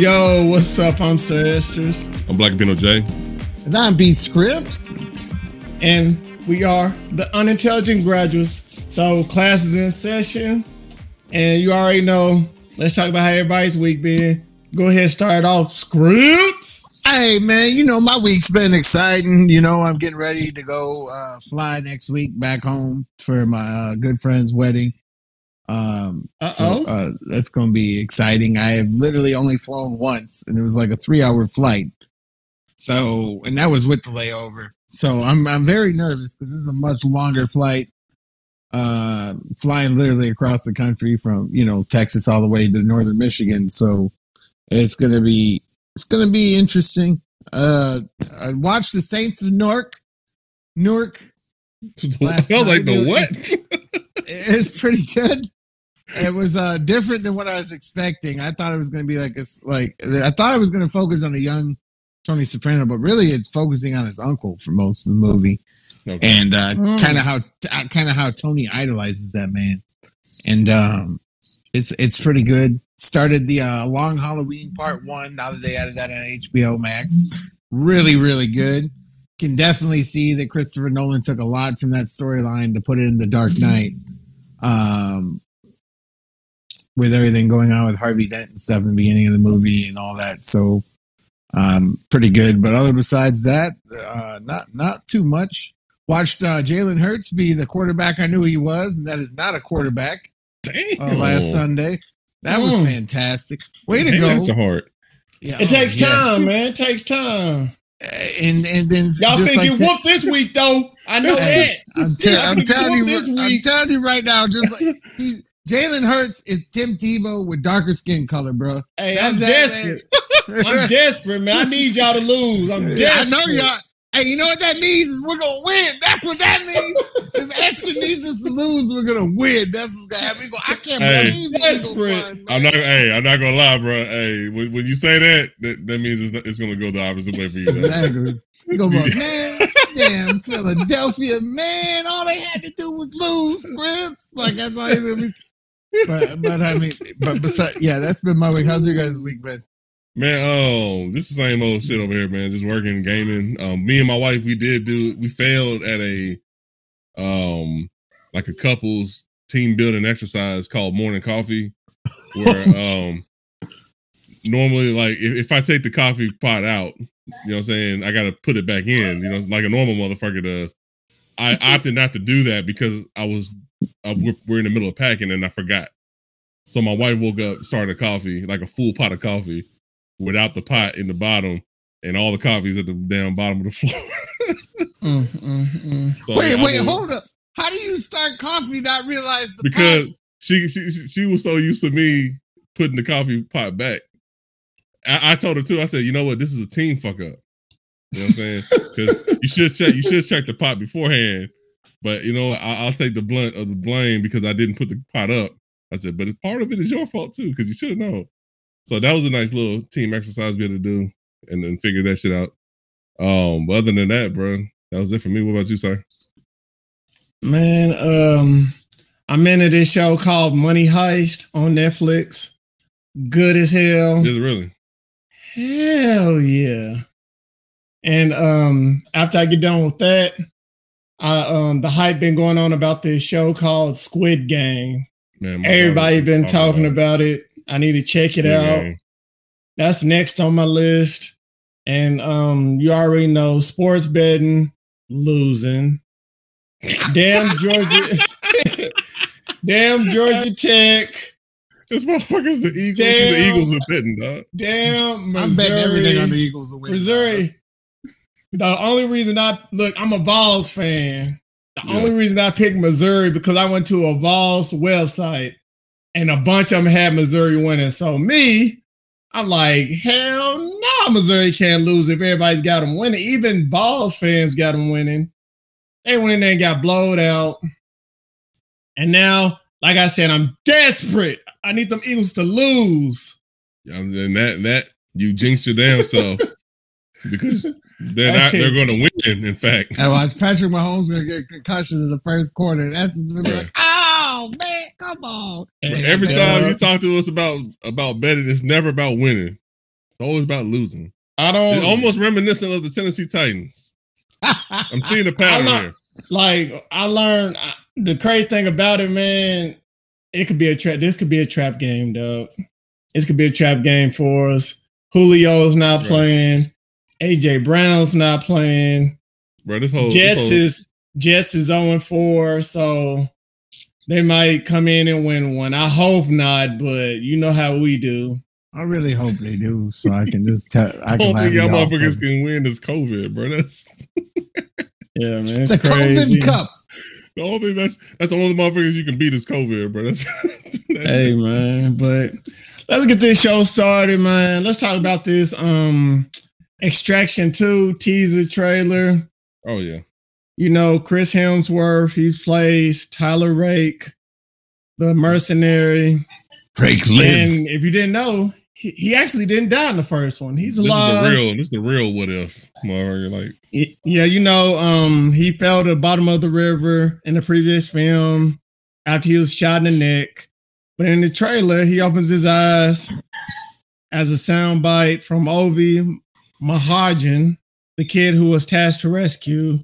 Yo, what's up? I'm Sir Esters. I'm Blackipino Jay. And I'm B Scribbs. And we are the unintelligent graduates. So class is in session. And you already know. Let's talk about how everybody's week been. Go ahead, start it off. Scripts. Hey man, you know my week's been exciting. You know I'm getting ready to go uh, fly next week back home for my uh, good friend's wedding. Um, Uh-oh. so, uh, that's going to be exciting. I have literally only flown once, and it was like a three-hour flight. So, and that was with the layover. So I'm I'm very nervous because this is a much longer flight. Uh, flying literally across the country from you know Texas all the way to northern Michigan. So it's gonna be it's gonna be interesting. Uh, I watched the Saints of Newark. Newark. Last like, the what? It's pretty good. It was uh different than what I was expecting. I thought it was gonna be like it's like I thought it was gonna focus on a young Tony Soprano, but really it's focusing on his uncle for most of the movie Okay. and uh, Mm. kind of how kind of how Tony idolizes that man, and um, it's it's pretty good. Started the uh, Long Halloween Part One. Now that they added that on HBO Max, really really good. Can definitely see that Christopher Nolan took a lot from that storyline to put it in The Dark Knight. Um, with everything going on with Harvey Dent and stuff in the beginning of the movie and all that, so um, pretty good. But other besides that, uh, not not too much watched uh, Jalen Hurts be the quarterback I knew he was, and that is not a quarterback. Damn. Uh, last Sunday, that was Mm. fantastic. Way to Damn, go! That's a heart. Yeah, It oh, takes yeah. time, man. It takes time. and and then Y'all just finna like get to- whooped this week, though. I know that. I'm, Y'all I'm telling you, I'm telling you right now, just like he, Jalen Hurts is Tim Tebow with darker skin color, bro. Hey, That- I'm that- desperate. I'm desperate, man. I need y'all to lose. I'm desperate. I know y'all. Hey, you know what that means? Is we're gonna win. That's what that means. if Esther needs us to lose, we're gonna win. That's what's gonna happen. We go, I can't Hey. believe Desperate. won. I'm man." not. Hey, I'm not gonna lie, bro. Hey, when, when you say that, that, that means it's, not- it's gonna go the opposite way for you. Exactly. You go, but man, damn Philadelphia, man, all they had to do was lose Scribbs. Like that's all they gonna be. But but I mean, but besides, yeah, that's been my week. How's your guys' week been? Man, oh, this is the same old shit over here, man. Just working, gaming. Um, me and my wife, we did do. We failed at a, um, like a couples team building exercise called morning coffee, where um, normally like if, if I take the coffee pot out, you know what I'm saying, I got to put it back in, you know, like a normal motherfucker does. I opted not to do that because I was uh, we're, we're in the middle of packing and I forgot. So my wife woke up, started a coffee, like a full pot of coffee, without the pot in the bottom, and all the coffee's at the damn bottom of the floor. Mm, mm, mm. So, wait, I wait, was- hold up. How do you start coffee not realize the because pot? she, she she she was so used to me putting the coffee pot back. I, I told her too. I said, you know what, this is a team fuck up. You know what I'm saying? Because you should check you should check the pot beforehand. But you know, I, I'll take the blunt of the blame because I didn't put the pot up. I said, but part of it is your fault too because you should have known. So that was a nice little team exercise we had to do and then figure that shit out. Um, but other than that, bro, that was it for me. What about you, sir? Man, um, I'm into this show called Money Heist on Netflix. Good as hell. Is it really? Hell yeah. And um after I get done with that, I um the hype been going on about this show called Squid Game. Man, Everybody daughter- been talking daughter- about it. I need to check it Squid out. Game. That's next on my list. And um you already know sports betting losing. Damn Georgia. Damn Georgia Tech. This motherfucker's the Eagles. Damn. The Eagles are betting, dog. Damn I'm betting everything on the Eagles to win. Missouri. The only reason I look, I'm a Vols fan. The Yeah. only reason I picked Missouri because I went to a Vols website and a bunch of them had Missouri winning. So me, I'm like, hell no, Missouri can't lose if everybody's got them winning. Even Vols fans got them winning. They went in there and got blowed out. And now, like I said, I'm desperate. I need them Eagles to lose. Yeah, and that that you jinxed your damn self because they're not. They're going to win. In fact, I watch Patrick Mahomes gonna get concussion in the first quarter. That's gonna be like, oh man, come on. every Yeah. time you talk to us about about betting, it's never about winning. It's always about losing. I don't It's almost reminiscent of the Tennessee Titans. I'm seeing a pattern not- here. like I learned I- the crazy thing about it, man. It could be a trap. This could be a trap game, dog. This could be a trap game for us. Julio's not Right. playing. AJ Brown's not playing. Bro, this whole this Jets whole- is Jets is 0 4, so they might come in and win one. I hope not, but you know how we do. I really hope they do, so I can just tell. I I can don't think y'all motherfuckers of- can win this COVID, bro. That's Yeah, man. It's The crazy. COVID Cup. the only thing that's that's the only motherfuckers you can beat is COVID, bro. That's, that's Hey man, but let's get this show started, man. Let's talk about this um Extraction 2 teaser trailer. oh yeah. You know, Chris Hemsworth, he plays Tyler Rake, the mercenary. Break And if you didn't know, he, he actually didn't die in the first one. He's This is alive. the real. This is the real. What if, motherfucker? Like Yeah, you know, um, he fell to the bottom of the river in the previous film after he was shot in the neck. But in the trailer, he opens his eyes as a soundbite from Ovi Mahajan, the kid who was tasked to rescue,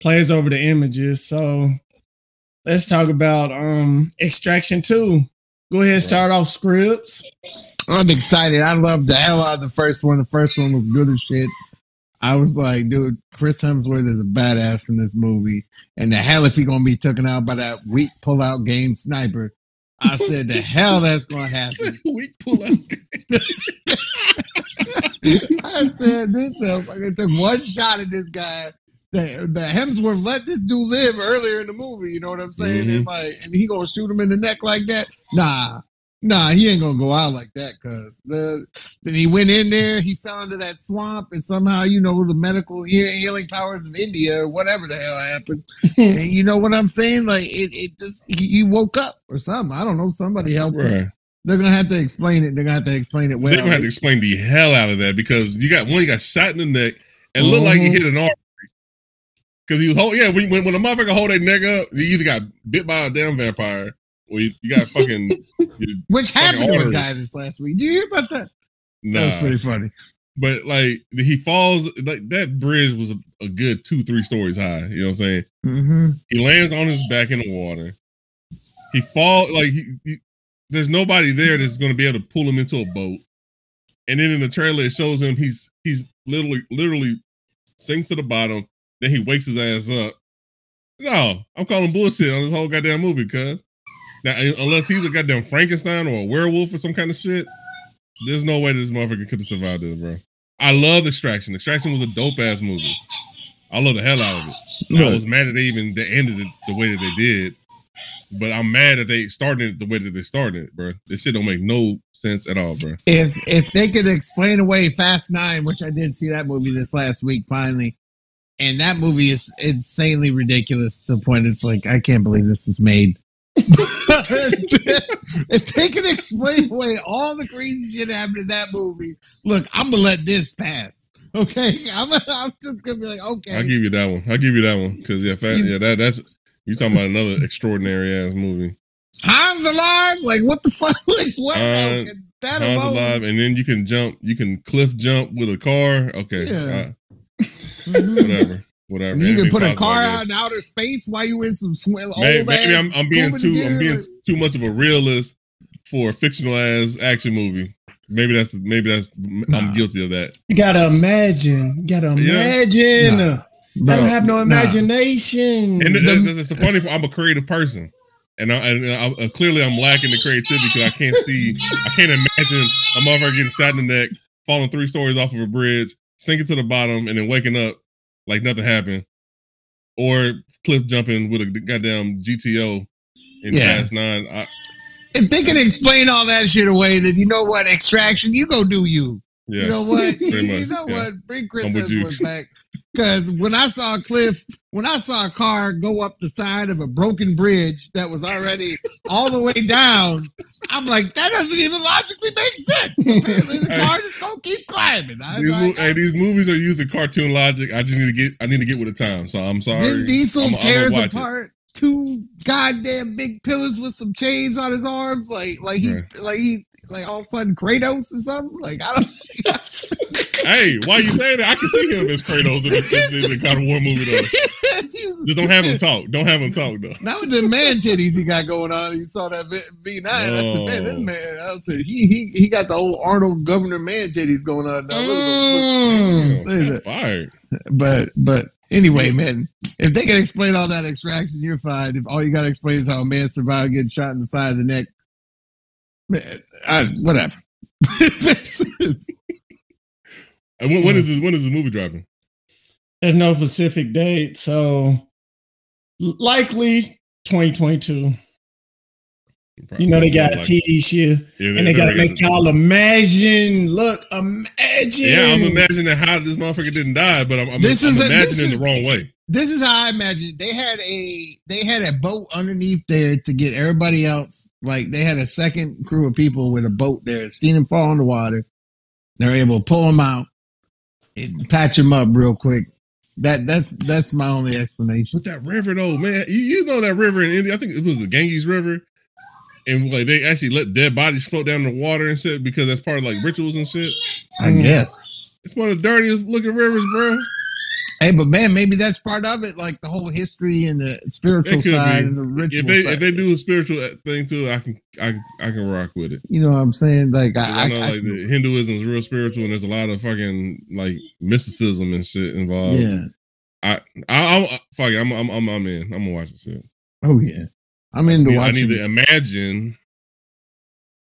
plays over the images. So let's talk about um Extraction 2. Go ahead, start off Scribbs. I'm excited. I loved the hell out of the first one. The first one was good as shit. I was like, dude, Chris Hemsworth is a badass in this movie. And the hell if he gonna be taken out by that weak pull out game sniper. I said the hell that's gonna happen. weak pull out. I said this motherfucker took one shot at this guy. The, the Hemsworth let this dude live earlier in the movie. You know what I'm saying? Mm-hmm. And like, and he gonna shoot him in the neck like that? Nah, nah, he ain't gonna go out like that. Cause the then he went in there, he fell into that swamp, and somehow you know the medical healing powers of India or whatever the hell happened. and you know what I'm saying? Like it, it just he, he woke up or something. I don't know. Somebody helped him. They're gonna have to explain it. They're gonna have to explain it well. They're gonna have to explain the hell out of that because you got one, you got shot in the neck and looked like you Mhm. hit an artery. Because you hold, yeah, when, when, when a motherfucker hold their neck up, you either got bit by a damn vampire or you, you got fucking. Which happened to a guy this last week. Did you hear about that? nah. That was pretty funny. But like he falls, like that bridge was a, a good two, three stories high. You know what I'm saying? Mm-hmm. He lands on his back in the water. He falls like he, he- there's nobody there that's going to be able to pull him into a boat. And then in the trailer, it shows him he's he's literally literally sinks to the bottom. Then he wakes his ass up. No, I'm calling bullshit on this whole goddamn movie, cuz. Now, unless he's a goddamn Frankenstein or a werewolf or some kind of shit, there's no way this motherfucker could have survived this, bro. I love Extraction. Extraction was a dope ass movie. I love the hell out of it. I was mad that they even they ended it the way that they did. But I'm mad that they started it the way that they started it, bro. This shit don't make no sense at all, bro. If if they could explain away Fast Nine, which I did see that movie this last week finally, and that movie is insanely ridiculous to the point it's like I can't believe this was made. if they can explain away all the crazy shit happened in that movie, look, I'm gonna let this pass. Okay, I'm, I'm just gonna be like, okay. I'll give you that one. I'll give you that one because yeah, fat, yeah, that that's you talking about another extraordinary ass movie. Hans alive? Like what the fuck? Like what? Uh, that Hans alone- alive, and then you can jump. You can cliff jump with a car. Okay, Yeah. uh, Mhm. whatever, whatever. You can put a car out in outer space while you in some swim. Maybe, old maybe ass I'm, I'm being scuba too I'm being too much of a realist for a fictional ass action movie. Maybe that's maybe that's I'm guilty of that. You gotta imagine. You gotta Yeah. imagine. Nah. I don't have no nah. imagination. And The- the, that's the funny part. I'm a creative person, and, I, and I, uh, clearly I'm lacking the creativity because I can't see, I can't imagine a motherfucker getting shot in the neck, falling three stories off of a bridge, sinking to the bottom, and then waking up like nothing happened, or cliff jumping with a goddamn GTO in Yeah. Fast Nine. I, If they can explain all that shit away, then you know what? Extraction, you go do you. yeah, You know what? You know yeah. what? Bring Chris I'm with you. Hemsworth back. Because when I saw a Cliff, when I saw a car go up the side of a broken bridge that was already all the way down, I'm like, that doesn't even logically make sense. Apparently, the car just gonna keep climbing. These, like, hey, these movies are using cartoon logic. I just need to get, I need to get with the time. So I'm sorry. Vin Diesel I'm- I'm tears it. apart two goddamn big pillars with some chains on his arms, like like he like he like all of a sudden Kratos or something. Like I don't. hey, why you saying that? I can see him as Kratos in the, in the God of War movie though. Just don't have him talk. Don't have him talk though. Not with the man titties he got going on. You saw that V nine. I said, man, this No. man. I said he he he got the old Arnold Governor man titties going on. Now. Look at those- Mm. look at That's fired. But but anyway, man, if they can explain all that extraction, you're fine. If all you got to explain is how a man survived getting shot in the side of the neck, man, I, whatever. Uh, and when, when is mm. this? When is this movie dropping? There's no specific date, so likely 2022. You know they got Like- tease you, Yeah, and they got to never make y'all imagine. Look, imagine. Yeah, I'm imagining how this motherfucker didn't die, but I'm, I'm, This I'm is a- imagining this is- the wrong way. this is how I imagine. They had a they had a boat underneath there to get everybody else. Like they had a second crew of people with a boat there, seen him fall in the water. They're able to pull him out and patch him up real quick. That that's that's my only explanation. With that river though, man, you, you know that river in India. I think it was the Ganges River, and like they actually let dead bodies float down the water and shit because that's part of like rituals and shit. I guess. It's one of the dirtiest looking rivers, bro. Hey, but man, maybe that's part of it, like the whole history and the spiritual side be. and the ritual If they side. if they do a spiritual thing too, I can I can- I can rock with it. you know what I'm saying? Like I, I, know I, like the Hinduism is real spiritual, and there's a lot of fucking like mysticism and shit involved. yeah. I, I, I uh, fuck it. I'm, I'm, I'm, I'm in. I'm gonna watch this shit. Oh yeah. I'm into I need, I need to imagine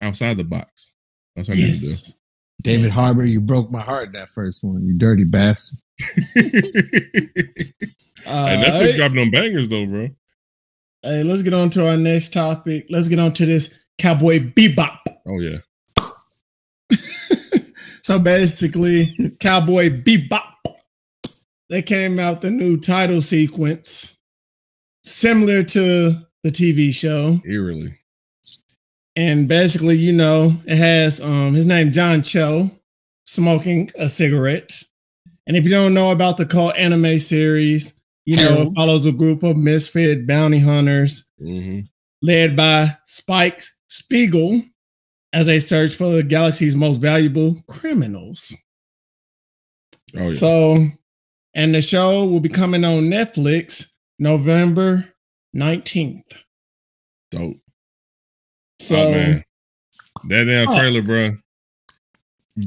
outside the box. That's what I need to Yes. David Harbour, you broke my heart that first one, you dirty bastard. And Netflix dropping them bangers though, bro. hey, let's get on to our next topic. Let's get on to this Cowboy Bebop. Oh yeah. so basically, Cowboy Bebop. They came out the new title sequence, similar to the TV show. Eerily. And basically, you know, it has um his name John Cho smoking a cigarette. And if you don't know about the cult anime series, you know, it follows a group of misfit bounty hunters hmm led by Spike Spiegel as they search for the galaxy's most valuable criminals. Oh yeah. So, and the show will be coming on Netflix November 19th. Dope. So, oh man. That damn Oh. trailer, bro.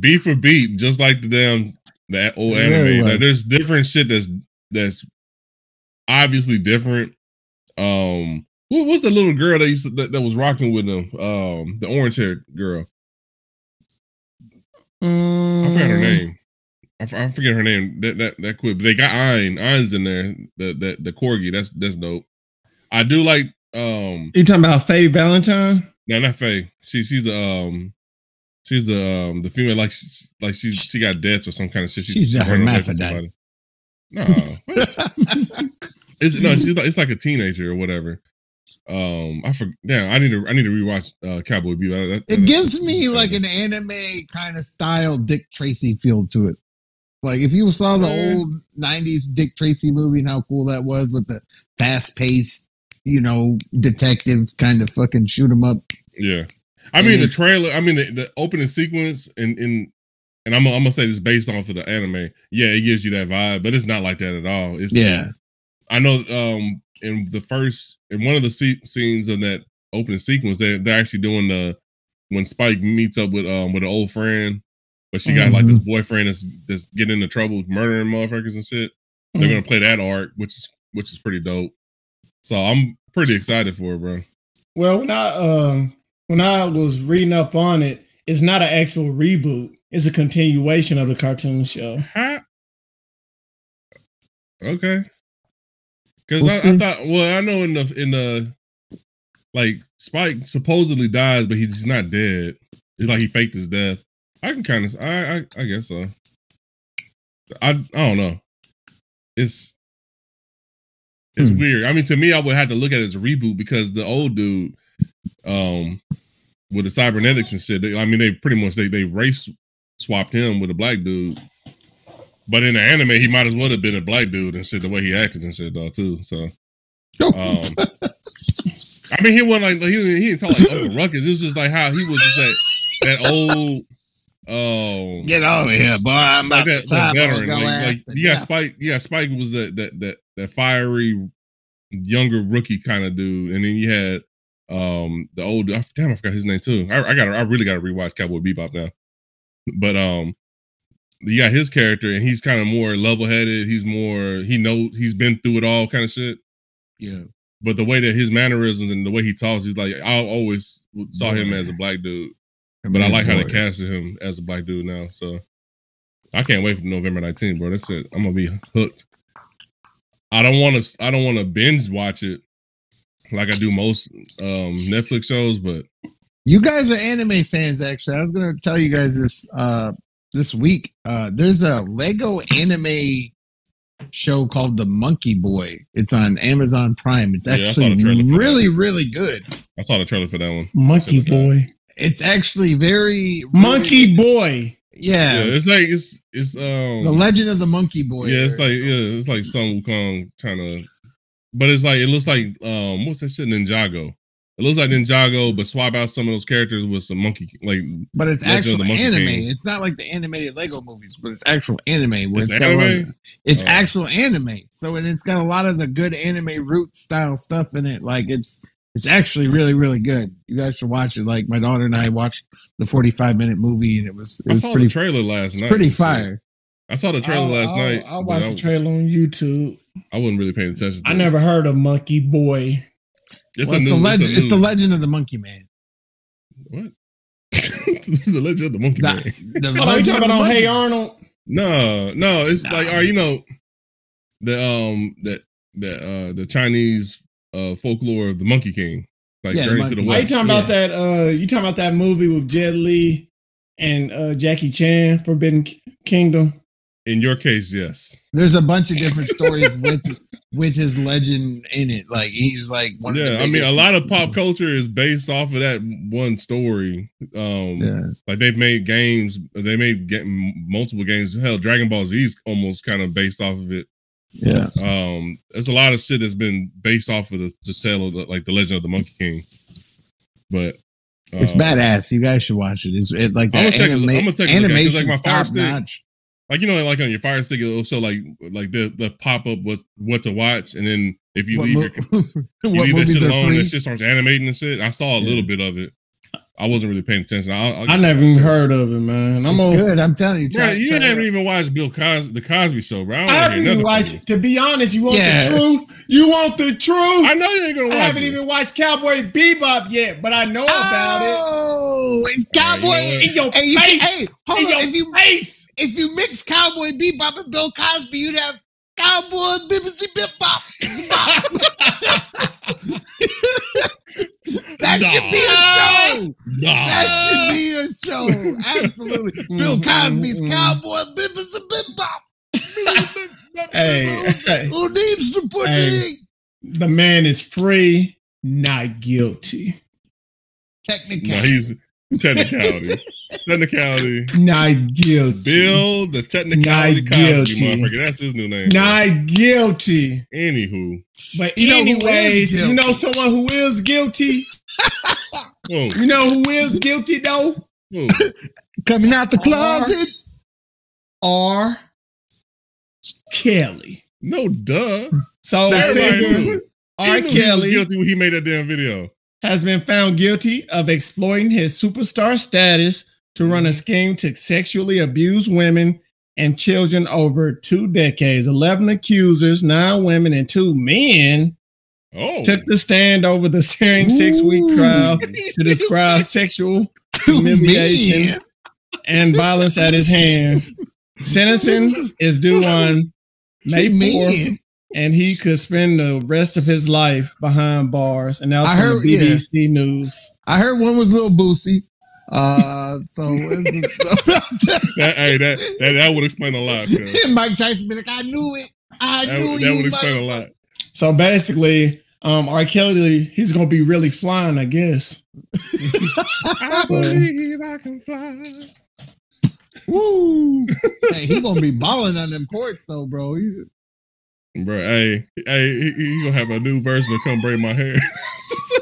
Beat for beat, just like the damn that old anime. was. Like, there's different shit that's that's obviously different. Um, what was the little girl that used to, that, that was rocking with them? Um, the orange hair girl. I forgot her mm, name. I, forget her name. That that that quick. But they got Ein. Ein's in there. The the the corgi. That's that's dope. I do like um You talking about Faye Valentine? no not Faye. She she's um she's the um the female like she's like she's she got debts or some kind of shit. She- She's a running away from hermaphrodite. No, it's no, she's like it's like a teenager or whatever. Um, I forget. Yeah, I need to I need to rewatch uh, Cowboy Bebop. That- It gives me like an anime kind of style Dick Tracy feel to it. Like if you saw the Yeah. old '90s Dick Tracy movie and how cool that was with the fast paced, you know, detective kind of fucking shoot 'em up. Yeah, I mean the trailer. I mean the, the opening sequence and and and I'm I'm gonna say this based off of the anime. Yeah, it gives you that vibe, but it's not like that at all. It's Yeah, I know. Um, in the first in one of the se- scenes in that opening sequence, they they're actually doing the when Spike meets up with um with an old friend, but she got like this boyfriend that's that's getting into trouble, murdering motherfuckers and shit. They're gonna play that arc, which is which is pretty dope. So I'm pretty excited for it, bro. Well, when I um when I was reading up on it, it's not an actual reboot. It's a continuation of the cartoon show. Huh? Okay. Because We'll I, I thought, well, I know in the in the like Spike supposedly dies, but he's not dead. It's like he faked his death. I can kind of, I, I, I guess so. I, I don't know. It's, it's Hmm. weird. I mean, to me, I would have to look at it as a reboot because the old dude, um, with the cybernetics and shit. They, I mean, they pretty much they they race swapped him with a black dude. But in the anime, he might as well have been a black dude and shit. The way he acted and shit, though, too. So, um, I mean, he wasn't like he didn't, he didn't talk like Uncle Ruckus. Was just like how he was just that that old um Get over here, boy. I'm like about that, to that veteran. Like, like got. Spike. Yeah, Spike was that that that that fiery younger rookie kind of dude, and then you had um the old. I- Damn, I forgot his name too. I, I got. I really got to rewatch Cowboy Bebop now. But um, you got his character, and he's kind of more level headed. He's more. He know he's been through it all, kind of shit. Yeah. But the way that his mannerisms and the way he talks, he's like I always saw him as a black dude. But I like how they casted him as a black dude now. So I can't wait for November 19th, bro. That's it. I'm gonna be hooked. I don't want to. I don't want to binge watch it like I do most um Netflix shows, but You guys are anime fans, actually. I was gonna tell you guys this uh this week. Uh there's a Lego anime show called The Monkey Boy. It's on Amazon Prime. It's Yeah, I saw the actually trailer for that. really, really good. I saw the trailer for that one. Monkey boy. It's actually very Monkey boy. Yeah. Yeah, it's like it's it's um the Legend of the Monkey Boy. yeah, it's like yeah, it's like Sun Wukong trying to, but it's like it looks like um what's that shit Ninjago. It looks like Ninjago, but swap out some of those characters with some monkey like but it's Legend actual anime. King. It's not like the animated Lego movies, but it's actual anime. Where It's it's got of- it's Oh. actual anime. So and it's got a lot of the good anime root style stuff in it. Like it's it's actually really really good. You guys should watch it. Like my daughter and I watched the 45 minute movie and it was it I was saw pretty the trailer last it's night. pretty fire. I saw the trailer I'll- last I'll- night. I'll but watch the trailer on YouTube. I wasn't really paying attention. To I never heard of Monkey Boy. It's Well, a it's, new. the it's, a legend, it's the legend of the Monkey Man. what? the Legend of the Monkey The- Man. The Oh, you talking about Hey Arnold? No, no, it's Nah. like, all right, you know, the um that the uh the Chinese uh folklore of the Monkey King, like Yeah, Journey Monkey- to the Are you West. talking about that? Uh, you talking about that movie with Jet Li and uh, Jackie Chan, Forbidden Kingdom? In your case, yes. There's a bunch of different stories with with his legend in it. Like he's like one of the Yeah, I mean, a lot of pop culture is based off of that one story. Um, Yeah. like they've made games, they made ga- multiple games. Hell, Dragon Ball Z is almost kind of based off of it. Yeah. Um, there's a lot of shit that's been based off of the, the tale of the, like the Legend of the Monkey King. But It's uh, badass. You guys should watch it. It's it, like I'm gonna take a- anima- I'm gonna take a look at it, 'cause, animation like, my Fire top Stick- notch. Like you know, like on your Fire Stick, it'll show like like the the pop up with what to watch, and then if you What, leave mo- your you what leave that shit are alone, free? that shit starts animating and shit. I saw a Yeah. little bit of it. I wasn't really paying attention. I, I, I never even heard of it, man. I'm it's on. good. I'm telling you. Bro, you try it haven't even watched Bill Cosby, the Cosby Show, bro. I don't I to haven't even watched. from To be honest, you want Yeah. the truth? You want the truth? I know you ain't gonna I haven't it. even watched Cowboy Bebop yet, but I know about it. Oh, it's All right, you know Cowboy. In your Hey, you, face. hey, hold in on. your If you face. If you mix Cowboy Bebop and Bill Cosby, you'd have Cowboy Bibbity Bip Bop. that should be a show. Nah. That should be a show. Absolutely. Bill mm-hmm. Cosby's Mm-mm. Cowboy Bibbity Bip Bop. Hey, hey, Who needs the pudding? the man is free, not guilty. Technically. No, he's technicality. technicality. Not guilty. Bill, the technicality Not Cosby guilty. motherfucker. That's his new name. Not guilty. Anywho. But You know who is anyways, guilty? you know someone who is guilty? Oh, You know who is guilty though? oh. Coming out the closet. R. Kelly. No, duh. So Everybody singer. R. He knew he was Kelly guilty when he made that damn video. Has been found guilty of exploiting his superstar status to run a scheme to sexually abuse women and children over two decades. 11 accusers, nine women, and two men Oh. took the stand over the searing six week trial to describe sexual humiliation me. and violence at his hands. Sentencing is due on May To 4th, me. And he could spend the rest of his life behind bars. And that was I heard- the BBC News. I heard one was a Little Boosie. Uh, so where's the- That, hey, that that, that would explain a lot. Mike Tyson be like, I knew it. I That, knew that would explain a lot. So basically, um, R. Kelly, he's gonna be really flying, I guess. I believe I can fly. Woo! hey, he gonna be balling on them courts though, bro. He- Bro, hey, hey, he, he gonna have a new version to "Come Braid My Hair."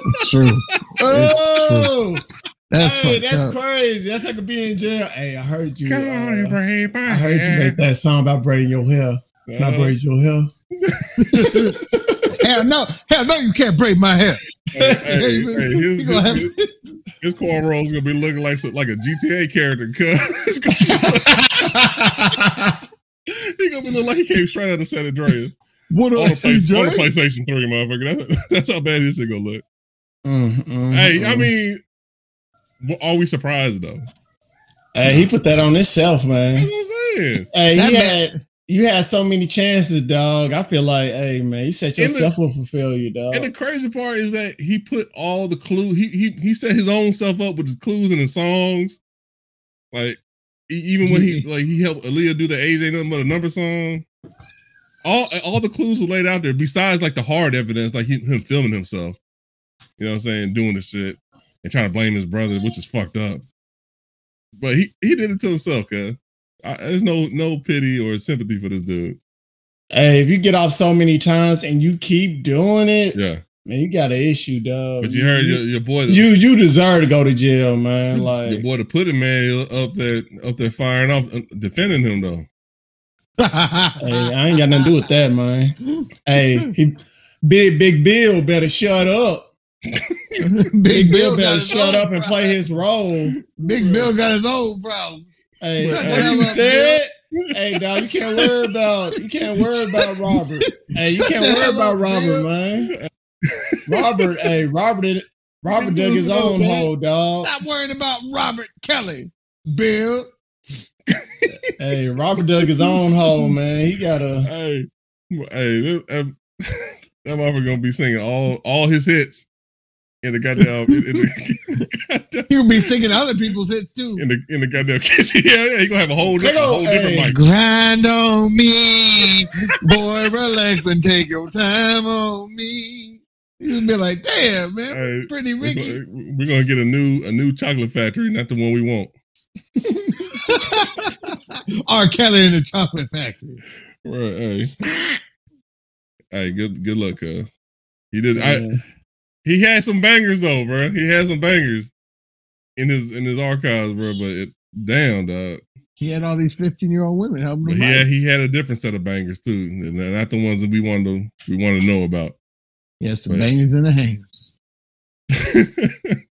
It's true. It's Oh, That's hey, fucked that's up. crazy. That's like a be in jail. Hey, I heard you. Come on and uh, braid my I heard you make that song about braiding your hair. Can I Uh, braid your hair? hell no, hell no, you can't braid my hair. hey, hey, hey, You his, have- his, his cornrows gonna be looking like like a GTA character. Cause he gonna be looking like he came straight out of San Andreas what on up, the, place, on the CJ? PlayStation Three, motherfucker. That's, that's how bad this shit gonna look. Mm, mm, Hey, I mm. mean, w- are we surprised though? hey, he put that on himself, That's man. what I'm saying. Hey, That he man- had you had so many chances, dog. I feel like, hey, man, you set In the- yourself up for failure, dog. And the crazy part is that he put all the clues. He he he set his own stuff up with the clues and the songs. Like even when he like he helped Aaliyah do the age ain't nothing but a number song. All all the clues were laid out there. Besides like the hard evidence, like he, him filming himself. You know what I'm saying? Doing the shit and trying to blame his brother, which is fucked up. But he he did it to himself, cuz. There's no no pity or sympathy for this dude. hey, if you get off so many times and you keep doing it, Yeah, man, you got an issue, dog. but you heard your, your boy. you you deserve to go to jail, man. Like Your boy, the pudding man, up there, up there firing off, uh, defending him though. Hey, I ain't got nothing to do with that, man. Hey, he, Big Big Bill better shut up. Big, Bill, got better shut up and play his role. Big Bill got his own problem. Hey, what hell you said? Hey, dog, you can't worry about you can't worry about Robert. Hey, you can't worry about Robert, man. Robert, hey, Robert, Robert dug his own hole, dog. Stop worrying about Robert Kelly. Bill. Hey, Robert dug his own hole, man. He got a Hey, hey, this, um, that motherfucker gonna be singing all all his hits in the goddamn in, in the, goddamn- He'll be singing other people's hits too. in the in the goddamn kitchen. Yeah, yeah, he gonna have a whole, different, go, whole different hey, mic. Grind on me, boy, relax and take your time on me. You'll be like, damn, man, Hey, pretty We're gonna, we're gonna get a new a new chocolate factory, not the one we want. R. Kelly in the Chocolate Factory. Right? Hey, hey, good good luck, cuz. He did. I he had some bangers though, bro. He had some bangers in his in his archives, bro. But it, damn, dog. He had all these 15 year old women helping him. he had he had a different set of bangers too, and not the ones that we wanted to we want to know about. He some Right. bangers in the hangers.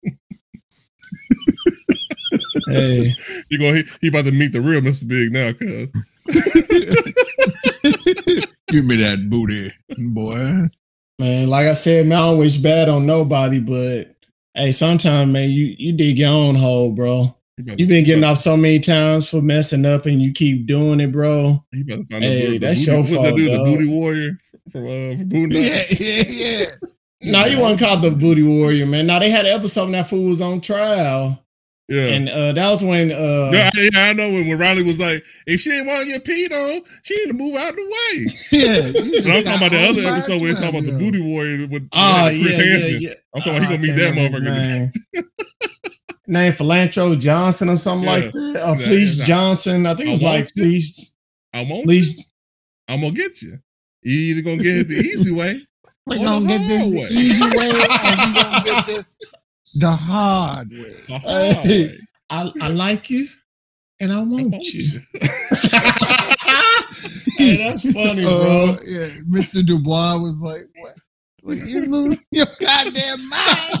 hey, he going he, he about to meet the real Mr. Big now, cuz. Give me that booty, boy. man, like I said, man, I don't wish bad on nobody, but hey, sometimes, man, you you dig your own hole, bro. You've been getting off so many times for messing up, and you keep doing it, bro. He about to find Hey, the, the that's booty, your what's that fault, dude, the booty warrior from uh from Boondocks? Yeah, yeah, yeah. No, you wasn't called the Booty Warrior, man. Now they had an episode when that fool was on trial, Yeah. and uh, that was when uh, yeah, I, yeah, I know when, when Riley was like, if she didn't want to get peed on, she need to move out the way. Yeah. And I'm talking about the other episode where they talking about the booty warrior with oh with Chris yeah, yeah, Hansen. yeah. I'm talking about he gonna meet that can't motherfucker. his Name, name Philantro Johnson or something Yeah. like that, or Yeah, Fleece yeah. Johnson. I think it was I like want. Fleece. I'm on. Fleece. I'm gonna get you. You either gonna get it the easy way. We On gonna the get this way. easy way, or we gonna get this the hard way. the hard Hey. way. I, I like you, and I I want, want you. you. hey, that's funny, Uh, bro. yeah, Mr. Dubois was like, "What? You lose your goddamn mind."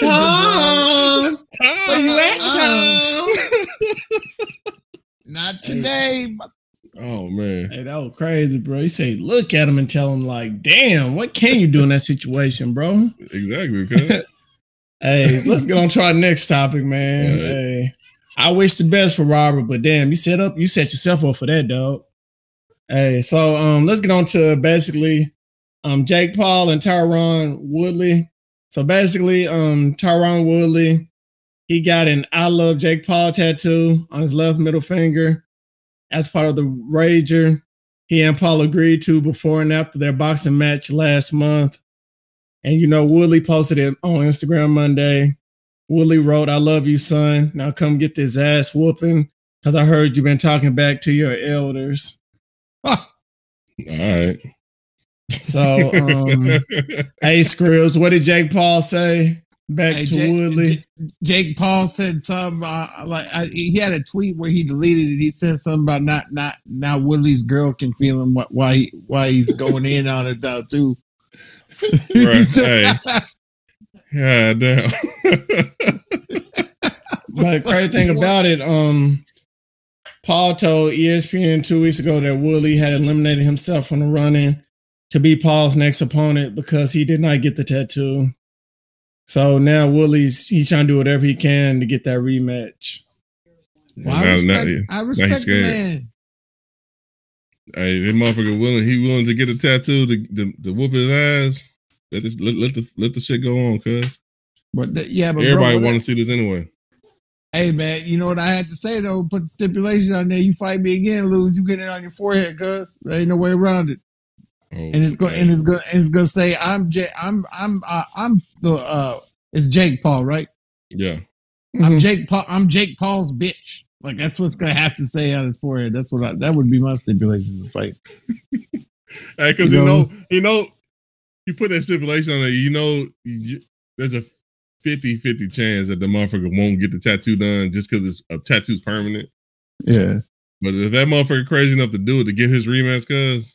Tom, where you at, Uh, Tom? Not today. Oh man. Hey, that was crazy, bro. He said, look at him and tell him, like, damn, what can you do in that situation, bro? Exactly. Hey, let's get on to our next topic, man. Right. Hey, I wish the best for Robert, but damn, you set up, you set yourself up for that, dog. Hey, so um, let's get on to basically um Jake Paul and Tyron Woodley. So basically, um, Tyron Woodley, he got an I love Jake Paul tattoo on his left middle finger as part of the Rager he and Paul agreed to before and after their boxing match last month. And you know, Woodley posted it on Instagram Monday. Woodley wrote, I love you, son. Now come get this ass whooping because I heard you've been talking back to your elders. All right. So, um, hey, Scribbs, what did Jake Paul say? Back Hey, to Jake- Woodley. Jake Paul said something uh, like I, he had a tweet where he deleted it. He said something about not not now Woodley's girl can feel him wh- why he, why he's going in on it now too. Right. said- God damn. But the crazy thing about it, um, Paul told ESPN two weeks ago that Woodley had eliminated himself from the running to be Paul's next opponent because he did not get the tattoo. So now Woodley's he's trying to do whatever he can to get that rematch. Well, I respect, now- I respect the scared. man. Hey, that motherfucker willing. He willing to get a tattoo to, to, to whoop his ass. Let this let, let the let the shit go on, cuz But th- yeah, but everybody want to see this anyway. Hey man, you know what I had to say though? Put the stipulation on there. You fight me again, lose. You get it on your forehead, cuz there ain't no way around it. Oh, And it's going and it's going and it's going to say I'm J- I'm I'm uh, I'm the uh it's Jake Paul, right? yeah. I'm Mhm. Jake Paul. I'm Jake Paul's bitch. Like that's what's going to have to say on his forehead. That's what I, that would be my stipulation to fight. Hey, because You you know? know, you know, you put that stipulation on it. You know, you, there's a 50-50 chance that the motherfucker won't get the tattoo done just because it's a tattoo's permanent. Yeah, But if that motherfucker crazy enough to do it to get his rematch, cuz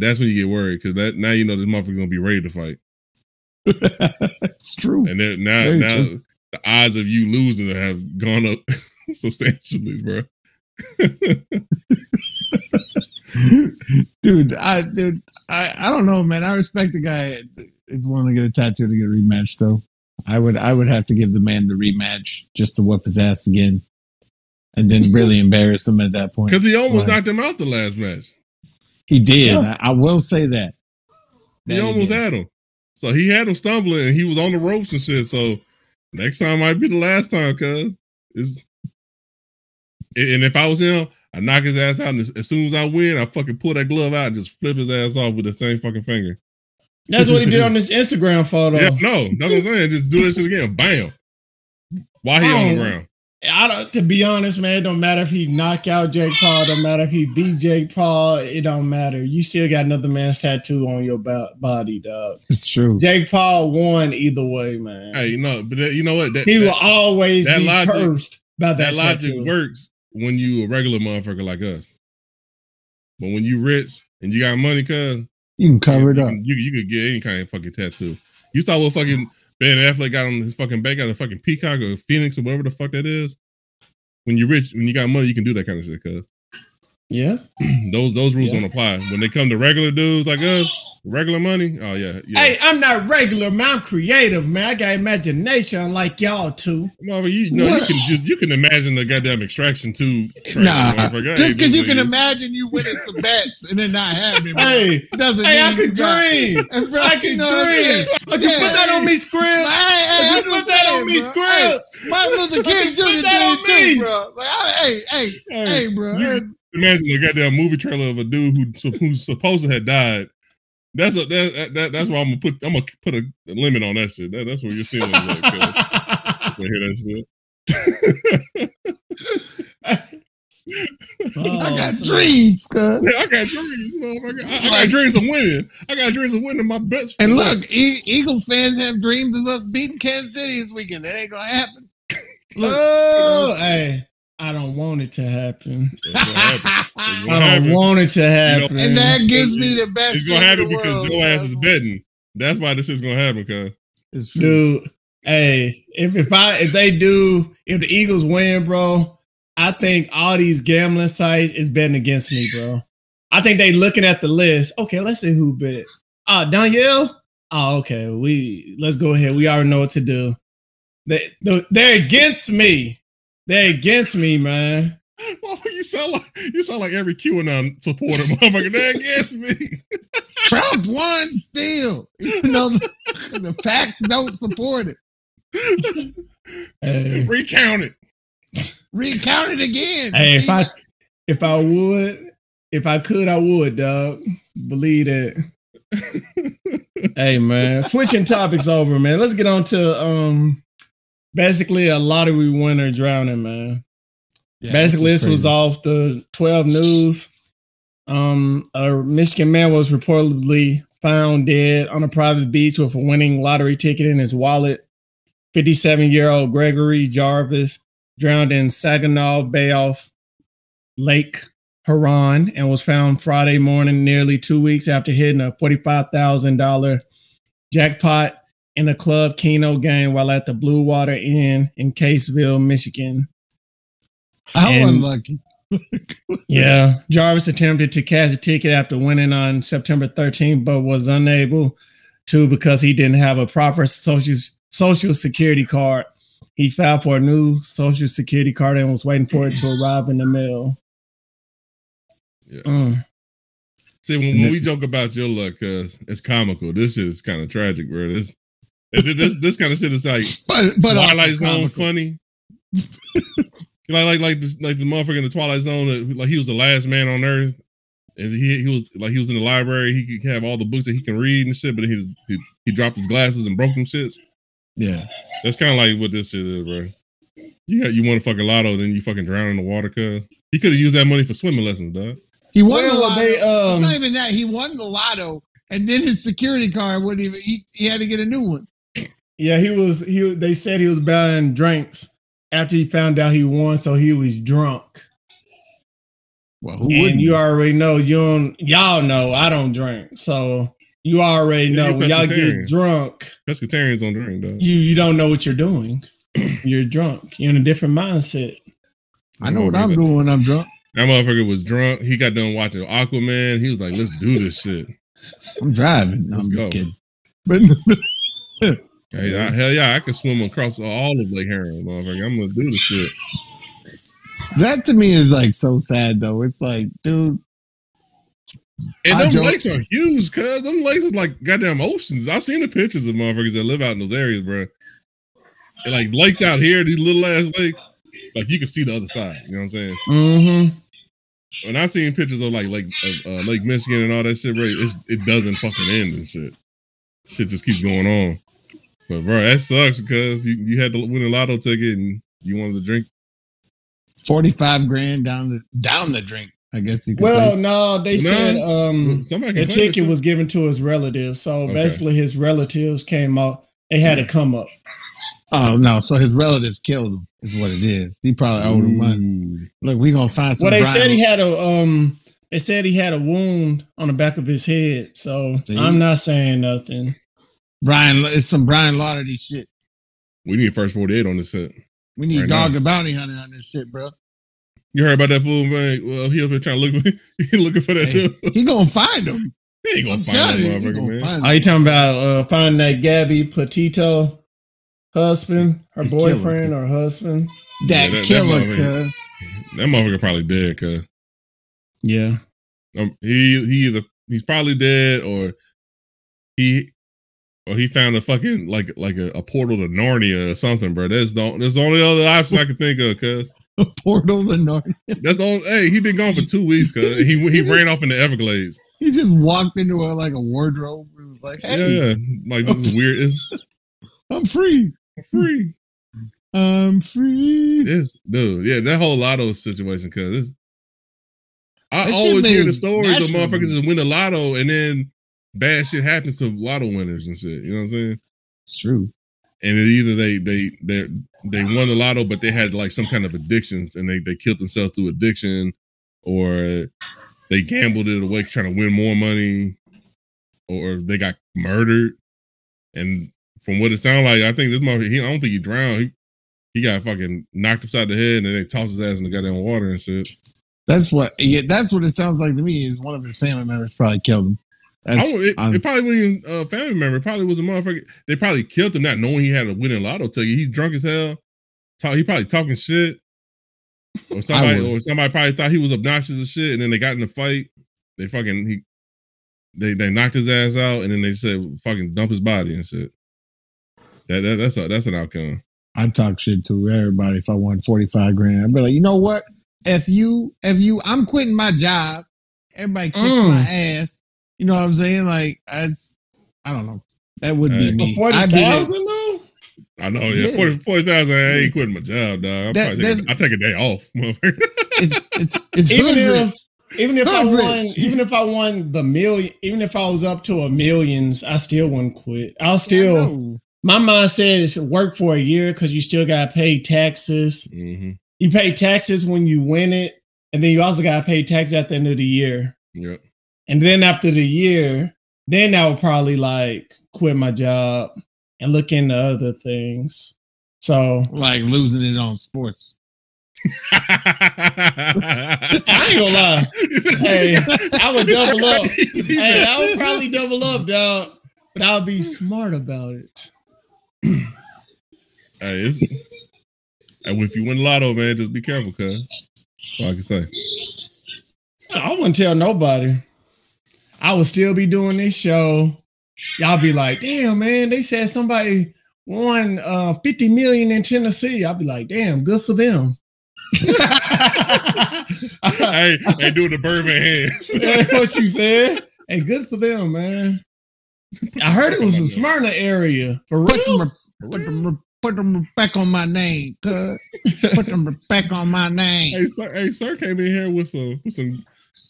that's when you get worried because that now you know this motherfucker gonna be ready to fight, it's true. and then now Very now true. the odds of you losing have gone up substantially, bro. dude, I dude, I I don't know, man. I respect the guy. It's willing to get a tattoo to get a rematch, though. I would I would have to give the man the rematch just to whoop his ass again, and then really embarrass him at that point. Because he almost Right. knocked him out the last match. He did. Yeah. I, I will say that. He That almost did. had him. So he had him stumbling and he was on the ropes and shit. So next time might be the last time, cuz. It's- And if I was him, I knock his ass out. And as, as soon as I win, I fucking pull that glove out and just flip his ass off with the same fucking finger. That's what he did on this Instagram photo. Yeah, no, that's what I'm saying. Just do this shit again. Bam. Why he on the Oh. ground? I don't. To be honest, man, it don't matter if he knock out Jake Paul. Don't matter if he beat Jake Paul. It don't matter. You still got another man's tattoo on your bo- body, dog. It's true. Jake Paul won either way, man. Hey, you know, but that, you know what? That, he that, will always that be logic- cursed by that, that logic tattoo. works when you a regular motherfucker like us. But when you rich and you got money, cuz You can cover it up. can- You, you could get any kind of fucking tattoo. You saw what fucking Ben Affleck got on his fucking back, out of fucking peacock or phoenix or whatever the fuck that is. When you're rich, when you got money, you can do that kind of shit. Cause Yeah. those those rules Yeah. don't apply when they come to regular dudes like us, regular money. Oh yeah, yeah. Hey, I'm not regular, man. I'm creative, man. I got imagination like y'all too. Motherfucker, you know you can just you can imagine the goddamn extraction too. Nah, just because you can imagine you winning some bets and then not having it Hey, doesn't hey, I can dream. Bro, I you can know I mean? dream. But you put that on me, Script. Hey, hey, You put that on me, bro. Martin Luther King Jr. Did it too, bro. Like, hey, hey, hey, bro. You- Imagine a goddamn movie trailer of a dude who who's supposed to have died. That's a that, that that's why I'm gonna put I'm gonna put a limit on that shit. That, that's what you're seeing. Like, cuz. I hear that shit. Oh, I got so- dreams, cuz. I got dreams, motherfucker. I, I got dreams of winning. I got dreams of winning my bets. And look, e- Eagles fans have dreams of us beating Kansas City this weekend. That ain't gonna happen. Look, Oh, hey, I don't want it to happen. It's. It's I don't happen. want it to happen. and that gives me the best. It's gonna game in happen because world, your ass is betting. That's why this shit's gonna happen, cuz. It's true. dude. Hey, if if I if they do if the Eagles win, bro, I think all these gambling sites is betting against me, bro. I think they looking at the list. Okay, let's see who bet. Uh Danielle. Oh, okay. We let's go ahead. We already know what to do. They they're against me. They're against me, man. Well, you sound like you sound like every QAnon supporter, motherfucker. They're against me. Trump won still, even though the, the facts don't support it. Hey, Recount it. Recount it again. hey if I if I would, if I could, I would, dog. Believe that. hey man, switching topics over, man. Let's get on to um basically a lottery winner drowning, man. Yeah, basically, is this was off the 12 news. Um, a Michigan man was reportedly found dead on a private beach with a winning lottery ticket in his wallet. 57 year old Gregory Jarvis drowned in Saginaw Bay off Lake Huron and was found Friday morning, nearly two weeks after hitting a $45,000 jackpot in a club Keno game while at the Blue Water Inn in Caseville, Michigan. How And- unlucky. Yeah, Jarvis attempted to cash a ticket after winning on September 13th, but was unable to because he didn't have a proper social social security card. He filed for a new social security card and was waiting for it to arrive in the mail. Yeah. Mm. See, when, when we joke about your luck, cause it's comical. This shit is kind of tragic, bro. This this this kind of shit is like But but Twilight also Zone comical. funny. like like like this, like the motherfucker in the Twilight Zone, like he was the last man on Earth, and he he was like he was in the library. He could have all the books that he can read and shit, but he he, he dropped his glasses and broke them shits. Yeah. That's kind of like what this shit is, bro. You got you won a fucking lotto, then you fucking drown in the water, cuz he could have used that money for swimming lessons, dog. He won the Well, lotto. they um Not even that. He won the lotto, and then his security card wouldn't even. He, he had to get a new one. Yeah, he was he they said he was buying drinks after he found out he won, so he was drunk. Well, who And wouldn't? you already know you don't y'all know I don't drink. So you already Yeah, know you're when y'all get drunk, Pescatarians don't drink, dog. you you don't know what you're doing. you're drunk. You're in a different mindset. I know what I'm doing when I'm drunk. That motherfucker was drunk. He got done watching Aquaman. He was like, "Let's do this shit." I'm driving. No, I'm just go. kidding. But Hey, I, hell yeah, I can swim across all of Lake Huron, motherfucker. I'm gonna do this shit. that to me is like so sad, though. It's like, dude, And them lakes are huge, cuz them lakes is like goddamn oceans. I've seen the pictures of motherfuckers that live out in those areas, bro. And like lakes out here, these little ass lakes, like you can see the other side. You know what I'm saying? Mm-hmm. When I seen pictures of like Lake of, uh, Lake Michigan and all that shit, bro, it's, it doesn't fucking end and shit. Shit just keeps going on. But bro, that sucks because you, you had to win a lotto ticket and you wanted to drink. 45 grand down the down the drink. I guess you could Well, say. no, they No. said um Somebody the can claim that ticket was given to his relatives. So Okay. basically his relatives came out. They had to come up. Oh no, so his relatives killed him. Is what it is. He probably owed him money. Look, we gonna find some. Well, they Brian- said he had a um. They said he had a wound on the back of his head. So See? I'm not saying nothing. Brian. It's some Brian Lauderdale shit. We need first 48 on this set. We need Right Dog now. the Bounty Hunter on this shit, bro. You heard about that fool, man? Well, he up here trying to look. he looking for that. Hey, he gonna find him. He ain't gonna I'm find him. telling you, he gonna man. find Are you talking about uh, finding that Gabby Petito husband, her And kill him. boyfriend or husband? That, Yeah, that- that killer, motherfucker. That motherfucker probably dead, cause Yeah. um, he he either he's probably dead or he or he found a fucking like like a, a portal to Narnia or something, bro. That's the that's the only other option I can think of, cause A Portal the Narnia. that's the only. Hey, he been gone for two weeks, cause he he ran off in the Everglades. He just walked into a like a wardrobe. It was like, hey, Yeah, like this is weird. It's I'm free. free. I'm free. This dude, yeah, that whole lotto situation, cause it's I That always hear the stories of motherfuckers that win the lotto and then bad shit happens to lotto winners and shit. You know what I'm saying? It's true. And it either they they they they won the lotto, but they had like some kind of addictions and they they killed themselves through addiction, or they gambled it away trying to win more money, or they got murdered. And from what it sounded like, I think this motherfucker, he I don't think he drowned. He he got fucking knocked upside the head and then they tossed his ass in the goddamn water and shit. That's what. Yeah, that's what it sounds like to me. Is one of his family members probably killed him. That's, I it, it probably wasn't even a family member. It probably was a motherfucker. They probably killed him not knowing he had a winning lotto ticket. He's drunk as hell. Talk, he probably talking shit. Or somebody, or somebody probably thought he was obnoxious as shit, and then they got in a fight. They fucking he, they they knocked his ass out, and then they said fucking dump his body and shit. That, that that's a, that's an outcome. I'd talk shit to everybody if I won 45 grand. I'd be like, you know what? If you, if you, I'm quitting my job. Everybody kiss Mm. my ass. You know what I'm saying? Like, as I don't know. That would Hey. be me. I'd be that- 40,000 though? I know, yeah, Yeah. forty forty thousand. I ain't quitting my job, dog. I'm That- probably taking, I take a day off, motherfucker. It's, it's, it's Even hood if- rich. Even if I Hood won, even if I won the million, even if I was up to a millions, I still wouldn't quit. I'll still my mindset is work for a year because you still gotta pay taxes. hmm You pay taxes when you win it, and then you also gotta pay tax at the end of the year. Yep. And then after the year, then I would probably like quit my job and look into other things. So Like losing it on sports. I ain't gonna lie. Hey, I would double up. Hey, I would probably double up, dog. But I'll be smart about it. Hey, it's, and if you win lotto, man, just be careful, cuz. That's all I can say. I wouldn't tell nobody. I would still be doing this show. Y'all be like, damn, man, they said somebody won uh 50 million in Tennessee. I'll be like, damn, good for them. hey, hey, doing the Birdman hands. That's what you said. Hey, good for them, man. I heard it was a Smyrna area. For Put them, put them, put them back on my name, cuz. Put them back on my name. hey, sir, hey, sir came in here with some with some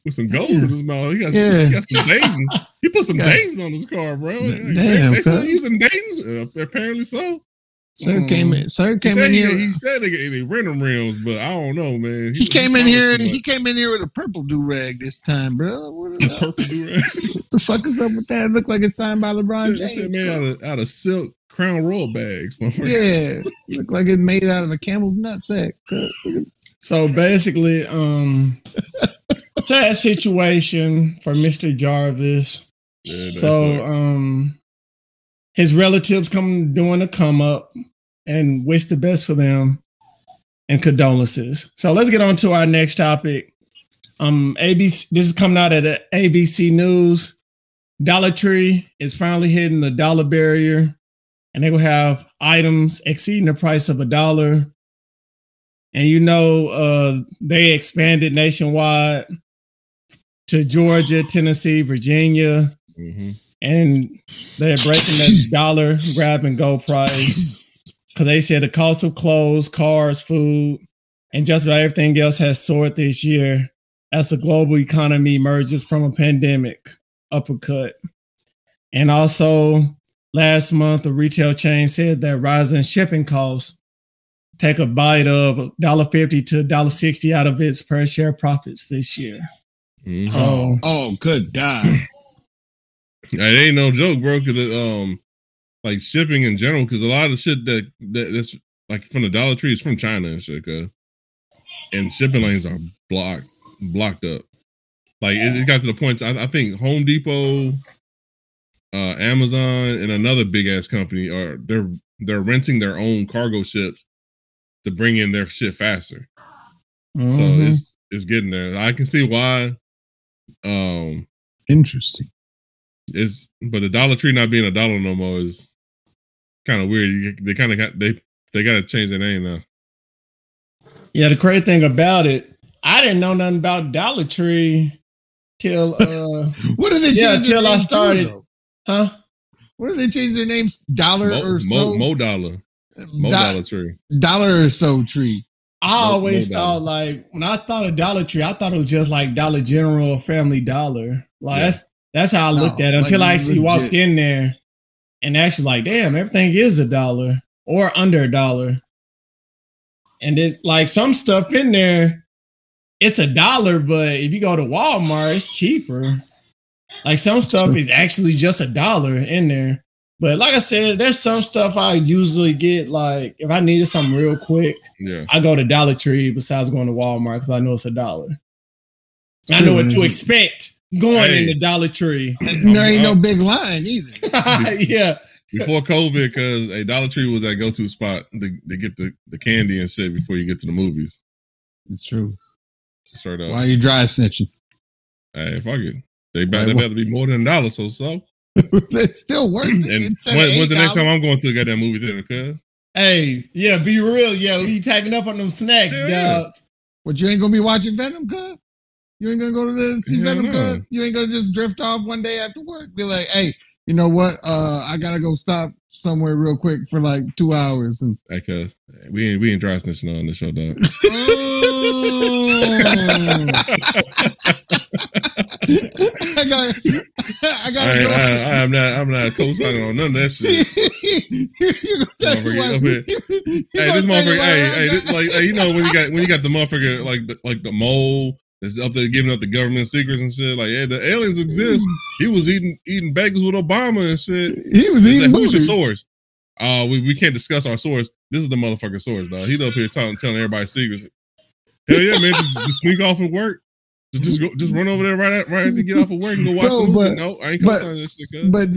with some goals in his mouth. He got, Yeah. he got some Dayton's. He put some. Dayton's on his car, bro. Damn, they, they still using Dayton's? Uh, apparently so. Sir came in. Sir He came in he, here. he said they, they rent rims, but I don't know, man. He came in here. He came in here with a purple do rag this time, bro. What the, purple durag. what the fuck is up with that? It look like it's signed by LeBron Shit, shit James. made out of out of silk crown royal bags. Yeah, look like it's made out of a camel's nutsack. So basically, um, sad situation for Mr. Jarvis. Yeah, So sucks. um his relatives come doing a come up and wish the best for them and condolences. So let's get on to our next topic. Um ABC this is coming out the ABC News. Dollar Tree is finally hitting the dollar barrier and they will have items exceeding the price of a dollar. And you know uh they expanded nationwide to Georgia, Tennessee, Virginia, Mhm. and they're breaking that dollar grab and go price because they said the cost of clothes, cars, food, and just about everything else has soared this year as the global economy emerges from a pandemic uppercut. And also, last month, a retail chain said that rising shipping costs take a bite of $1.50 to $1.60 out of its per share profits this year. Mhm. Oh, oh, good God. It ain't no joke, bro. Cause it, um, like shipping in general, because a lot of the shit that, that that's like from the Dollar Tree is from China and shit, cause and shipping lanes are blocked, blocked up. Like it, it got to the point. I, I think Home Depot, uh, Amazon, and another big ass company are they're they're renting their own cargo ships to bring in their shit faster. So Mhm. it's it's getting there. I can see why. Um, Interesting. it's but the Dollar Tree not being a dollar no more is kind of weird. You, they kind of got they they got to change their name now. Yeah, the crazy thing about it, I didn't know nothing about Dollar Tree till uh What do they change Yeah, their till I names to, started- huh? What do they change their names? Dollar Mo, or Mo, so? Mo Dollar, Mo Do- Dollar Tree. dollar or so tree. I always no thought like when I thought of Dollar Tree, I thought it was just like Dollar General or Family Dollar. Like Yeah. that's that's how I looked at it until like I actually walked in there and actually like, damn, everything is a dollar or under a dollar. And it's like some stuff in there, it's a dollar, but if you go to Walmart, it's cheaper. Like some stuff is actually just a dollar in there. But like I said, there's some stuff I usually get like if I needed something real quick, Yeah, I go to Dollar Tree besides going to Walmart because I know it's a dollar. I know what and to mm. expect going Hey. in the Dollar Tree. And there ain't no big line either. yeah. before COVID, because a Dollar Tree was that go to spot to, to get the, the candy and shit before you get to the movies. It's true. Straight up. Why are you dry snitching? Hey, fuck it. They better, Right, they better be more than a dollar. So so. it still works. And Instead when, when's the next time I'm going to get that movie theater? Cuz Hey, yeah, be real. Yeah, we packing up on them snacks, Hell yeah. dog. What you ain't gonna be watching Venom, cuz? You ain't gonna go to the see Hell Venom, cuz? You ain't gonna just drift off one day after work. Be like, hey, you know what? Uh, I gotta go stop somewhere real quick for like two hours and hey, cuz we ain't we ain't dry snitching on the show, dog. I got I I, gotta go. I, I'm not. I'm not co-signing on none of that shit. you gonna tell me Motherfucker, up here. you hey, this motherfucker. Hey, hey, this, like, hey, you know when you got when you got the motherfucker like the, like the mole that's up there giving up the government secrets and shit. Like, yeah, the aliens exist. He was eating eating bagels with Obama and shit. he was eating like, Who's your source? Uh, we, we can't discuss our source. This is the motherfucking source, dog. He up here telling telling everybody secrets. Hell yeah, man! Just, just sneak off and work. Just just go, just run over there right at, right after you get off of work and go watch No, the movie. but- no, I ain't but- co-signing this shit. But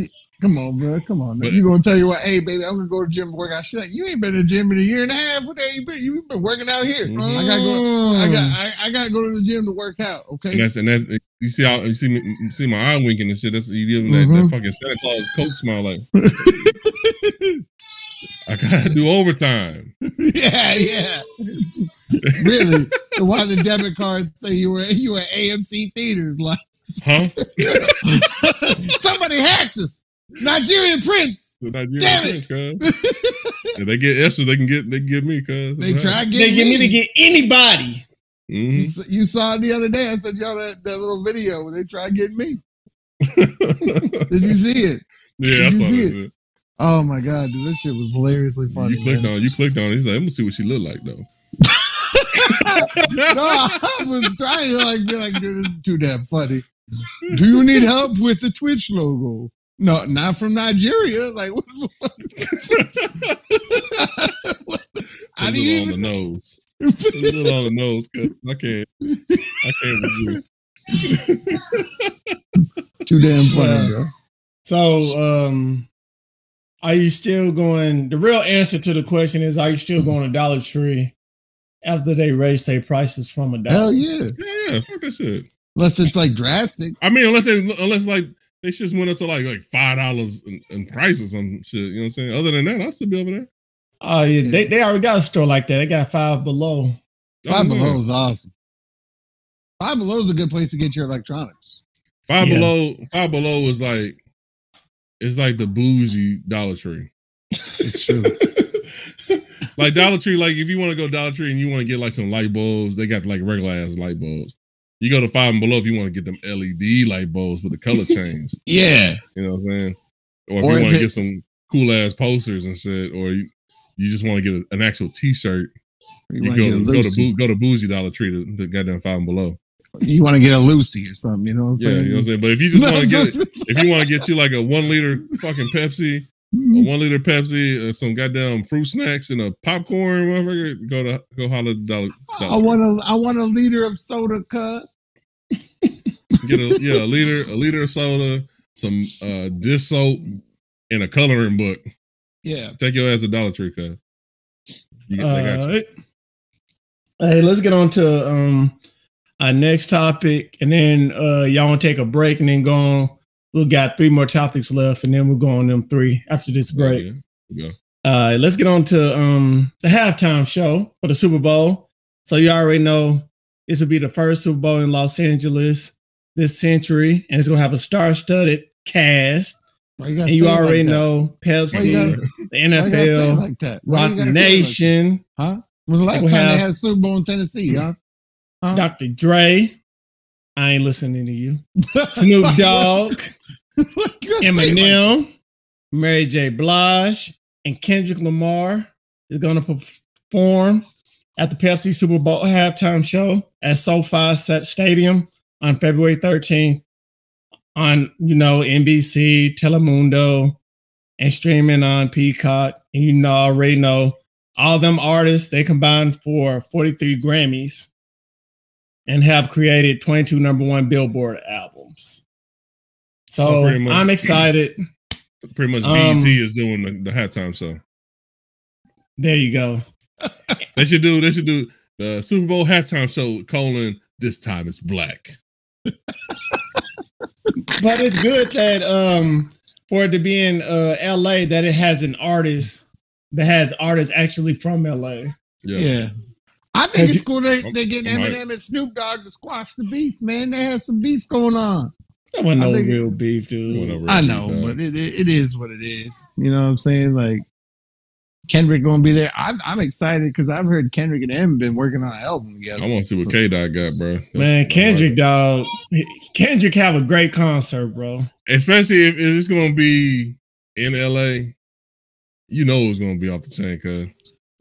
come on, bro, come on. But- you gonna tell you what? Hey, baby, I'm gonna go to the gym and work out. Shit, like, you ain't been to the gym in a year and a half. What hell you been? You been working out here? Mhm. I gotta go. I got. I, I gotta go to the gym to work out. And Okay. that's and that you see how you see me you see my eye winking and shit. That's you give him that, Mhm. that fucking Santa Claus Coke smile like I gotta do overtime. yeah, yeah. really? Why the debit cards say you were you were AMC theaters? Like Huh? somebody hacked us. Nigerian prince. The Nigerian Damn prince, cuz. If they get Esther, they can get they can get me, cuz. They tried to get They get me me. to get anybody. You, Mhm. s- you saw it the other day. I said, y'all that, that little video where they tried getting me. Did you see it? yeah, I Did you saw see that. it? Shit. Oh my god, dude, that shit was hilariously funny. You clicked man. on you clicked on it. He's like, I'm gonna see what she look like though. no, I was trying to like be like, dude, this is too damn funny. Do you need help with the Twitch logo? No, not from Nigeria. Like, what the fuck? What the- How It's do a on the nose. It's a little on the nose, cuz I can't I can't resist. Too damn funny, Yeah. bro. So, um, are you still going? The real answer to the question is: Are you still going to Dollar Tree after they raise their prices from a dollar? Hell yeah. Yeah, yeah, fuck that shit. Unless it's like drastic. I mean, unless they unless like they just went up to like like five dollars in, in price or some shit. You know what I'm saying? Other than that, I'll still be over there. Oh yeah, they, they already got a store like that. They got five below. Five Oh, Below is awesome. Five Below is a good place to get your electronics. Five Yeah. below. Five below is like it's like the bougie Dollar Tree. It's true. Like Dollar Tree, like if you want to go Dollar Tree and you want to get like some light bulbs, they got like regular ass light bulbs. You go to five and below if you want to get them LED light bulbs with the color change. yeah. You know what I'm saying? Or if Or you want to it- get some cool ass posters and shit, or you, you just want to get a, an actual T-shirt, You, you, go go to go to bougie Dollar Tree to, to goddamn five and below. You want to get a Lucy or something, you know what I'm Yeah, saying? you know what I'm saying. But if you just want to get if you want to get you like a one liter fucking Pepsi, a one liter Pepsi, uh, some goddamn fruit snacks, and a popcorn, motherfucker, go to go holler at Dollar. I Dollar Tree. want a I want a liter of soda cut. get a yeah a liter a liter of soda, some uh dish soap, and a coloring book. Yeah. Take your ass to Dollar Tree, cuz. You get, they got you. Alright. Hey, let's get on to um our next topic, and then uh y'all want to take a break and then go on. We got three more topics left, and then we'll go on them three after this break. Yeah, yeah. Go. Uh, let's get on to um the halftime show for the Super Bowl. So you already know this will be the first Super Bowl in Los Angeles this century, and it's gonna have a star-studded cast. You, And you say it like already know Why you Pepsi, gotta- the Why you gotta say it NFL, like that? Roc you gotta say it like Nation, that? Huh? When the last We time they had a Super Bowl in Tennessee, huh? Huh? Dr. Dre. I ain't listening to you. Snoop Dogg, You gotta say it like- Eminem, Mary J. Blige, and Kendrick Lamar is going to perform at the Pepsi Super Bowl halftime show at SoFi Set Stadium on February 13th on, you know, NBC, Telemundo, and streaming on Peacock. And you know, already know all them artists, they combined for 43 Grammys and have created 22 number one Billboard albums. So So much- I'm excited. Pretty much Um, BET is doing the, the halftime show. There you go. They should do they should do the Super Bowl halftime show colon this time it's black. But it's good that um for it to be in uh LA that it has an artist that has artists actually from LA. Yeah. Yeah. I think Have it's you- cool they, I- they get I might- Eminem and Snoop Dogg to squash the beef, man. They have some beef going on. That wasn't I no think- real beef, dude. Whatever. I know, but it, it, it is what it is. You know what I'm saying? Like Kendrick gonna be there. I'm, I'm excited because I've heard Kendrick and Em been working on an album together. I want to see what So- K Dot got, bro. Man, Kendrick dog. Kendrick have a great concert, bro. especially if it's gonna be in LA. You know it's gonna be off the chain, cause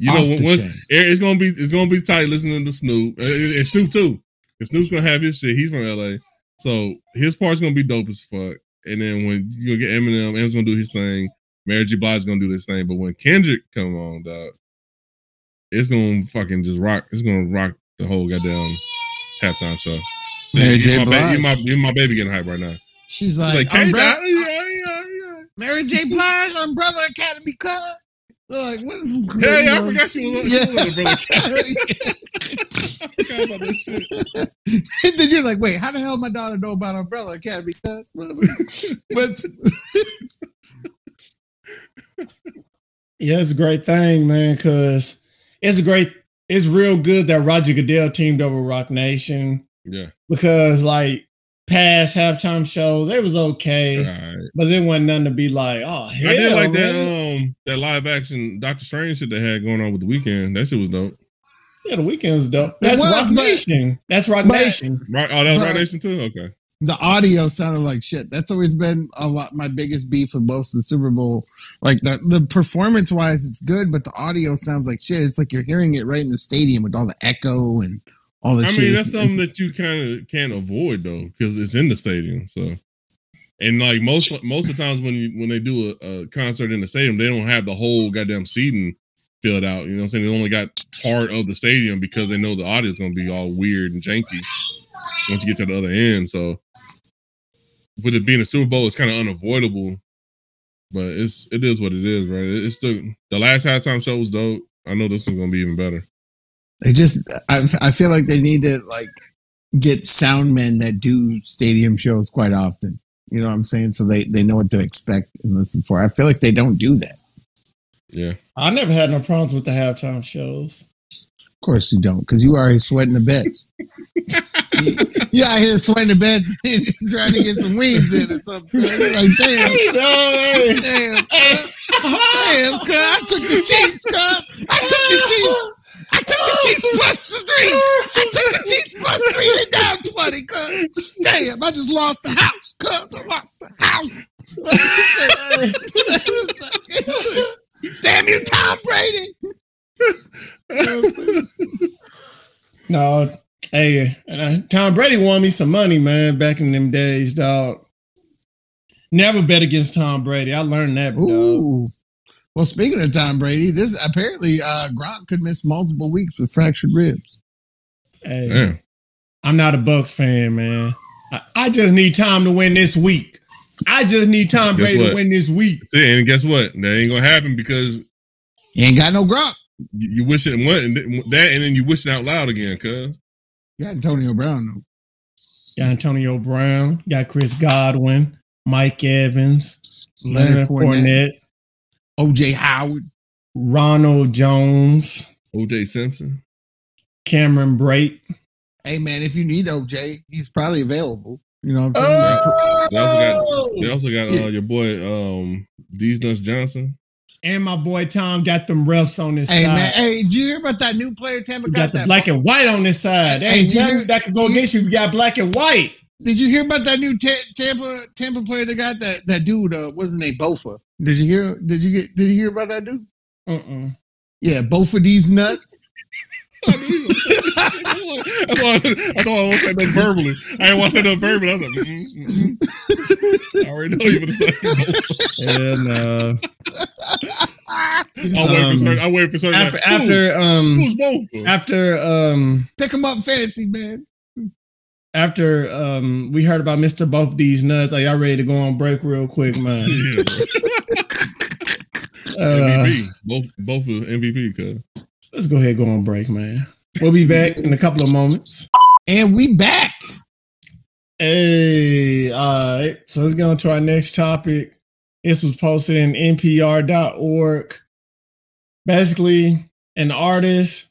you know once it's gonna be it's gonna be tight listening to Snoop and Snoop too. And Snoop's gonna have his shit. He's from LA, so his part's gonna be dope as fuck. And then when you get Eminem, Eminem's gonna do his thing. Mary J. Blige's gonna do this thing. But when Kendrick come on, dog, it's gonna fucking just rock. It's gonna rock the whole goddamn halftime show. So Mary J. my, Blige. you my, you my baby getting hype right now. She's She's like, like, hey, umbrella, yeah, yeah, yeah. Mary J. Blige, Umbrella Academy Cut. Like, what? Hey, I forgot she was on, she was on the brother. Yeah. I forgot about this shit. and then you're like, wait, how the hell my daughter know about Umbrella Academy? Cuts? but Yeah, it's a great thing, man, because it's a great, it's real good that Roger Goodell teamed up with Roc Nation Yeah. because, like, past halftime shows, it was okay, All right. but it wasn't nothing to be like, oh, hell, I did like man. that um that live action Doctor Strange shit they had going on with the Weeknd. That shit was dope. Yeah, the Weeknd was dope. That's was, Roc but- Nation. That's Roc but- Nation. Right? Oh, that was But- Right Nation too. Okay. the audio sounded like shit. That's always been a lot my biggest beef with most of the Super Bowl. Like the the performance wise, it's good, but the audio sounds like shit. It's like you're hearing it right in the stadium with all the echo and all the I mean, that's something that you kind of can't avoid though, because it's in the stadium. So, and like most most of the times when you when they do a, a concert in the stadium, they don't have the whole goddamn seating filled out. You know what I'm saying? They only got part of the stadium because they know the audio's gonna be all weird and janky once you get to the other end. So, with it being a Super Bowl, it's kind of unavoidable. But it's it is what it is, right? It's the the last halftime show was dope. I know this one's gonna be even better. They just, I, I feel like they need to like get sound men that do stadium shows quite often. You know what I'm saying? So they they know what to expect and listen for. I feel like they don't do that. Yeah. I never had no problems with the halftime shows. Of course you don't, because you already sweating the beds. you, you out here sweating the beds trying to get some wings in or something. You're like, damn, No, damn, damn, cuz I took the Chiefs, cuz I took the Chiefs. I took the Chiefs plus the three. I took the Chiefs plus three. They down 20, cuz. Damn, I just lost the house, cuz. I lost the house. Damn you, Tom Brady. no. Hey, uh, Tom Brady won me some money, man, back in them days, dog. Never bet against Tom Brady. I learned that, dog. Well, speaking of Tom Brady, this apparently uh Gronk could miss multiple weeks with fractured ribs. Hey, Damn. I'm not a Bucs fan, man. I, I just need Tom to win this week. I just need Tom Guess Brady what? to win this week. Yeah, and guess what? That ain't gonna happen because He ain't got no Gronk. you, you wish it went and th- that, and then you wish it out loud again. Cause You got Antonio Brown though. Got Antonio Brown, got Chris Godwin, Mike Evans, Leonard Leonard Fournette. Fournette, OJ Howard. Ronald Jones, OJ Simpson, Cameron Brate. Hey man, if you need OJ, he's probably available. You know what I'm Oh! saying? they also got they also got uh, your boy um These Nuts Johnson. And my boy Tom got them reps on this Hey side. man, hey, did you hear about that new player Tampa got, got the that black and white on this side. There Hey, ain't you nothing that could go against you. We got black and white. Did you hear about that new Ta- Tampa Tampa player that got that that dude? Uh, what's his name? Bofa. Did you hear? Did you get? Did you hear about that dude? Mm-mm. Yeah, both of these nuts. that's why that's why I won't say that verbally. I didn't want to say that verbally. I was like, mm, mm, mm. I already know you would say. And uh, I'll wait for Um, certain. I wait for certain. after like, after um who's both? after um Pick him up, fantasy man. after um we heard about Mr. Both These Nuts, are y'all ready to go on break real quick, man? Yeah. Uh, MVP. Both both of MVP. Cause let's go ahead and go on break, man. We'll be back in a couple of moments. And we back. Hey, all right. So let's go on to our next topic. This was posted in npr.org. Basically, an artist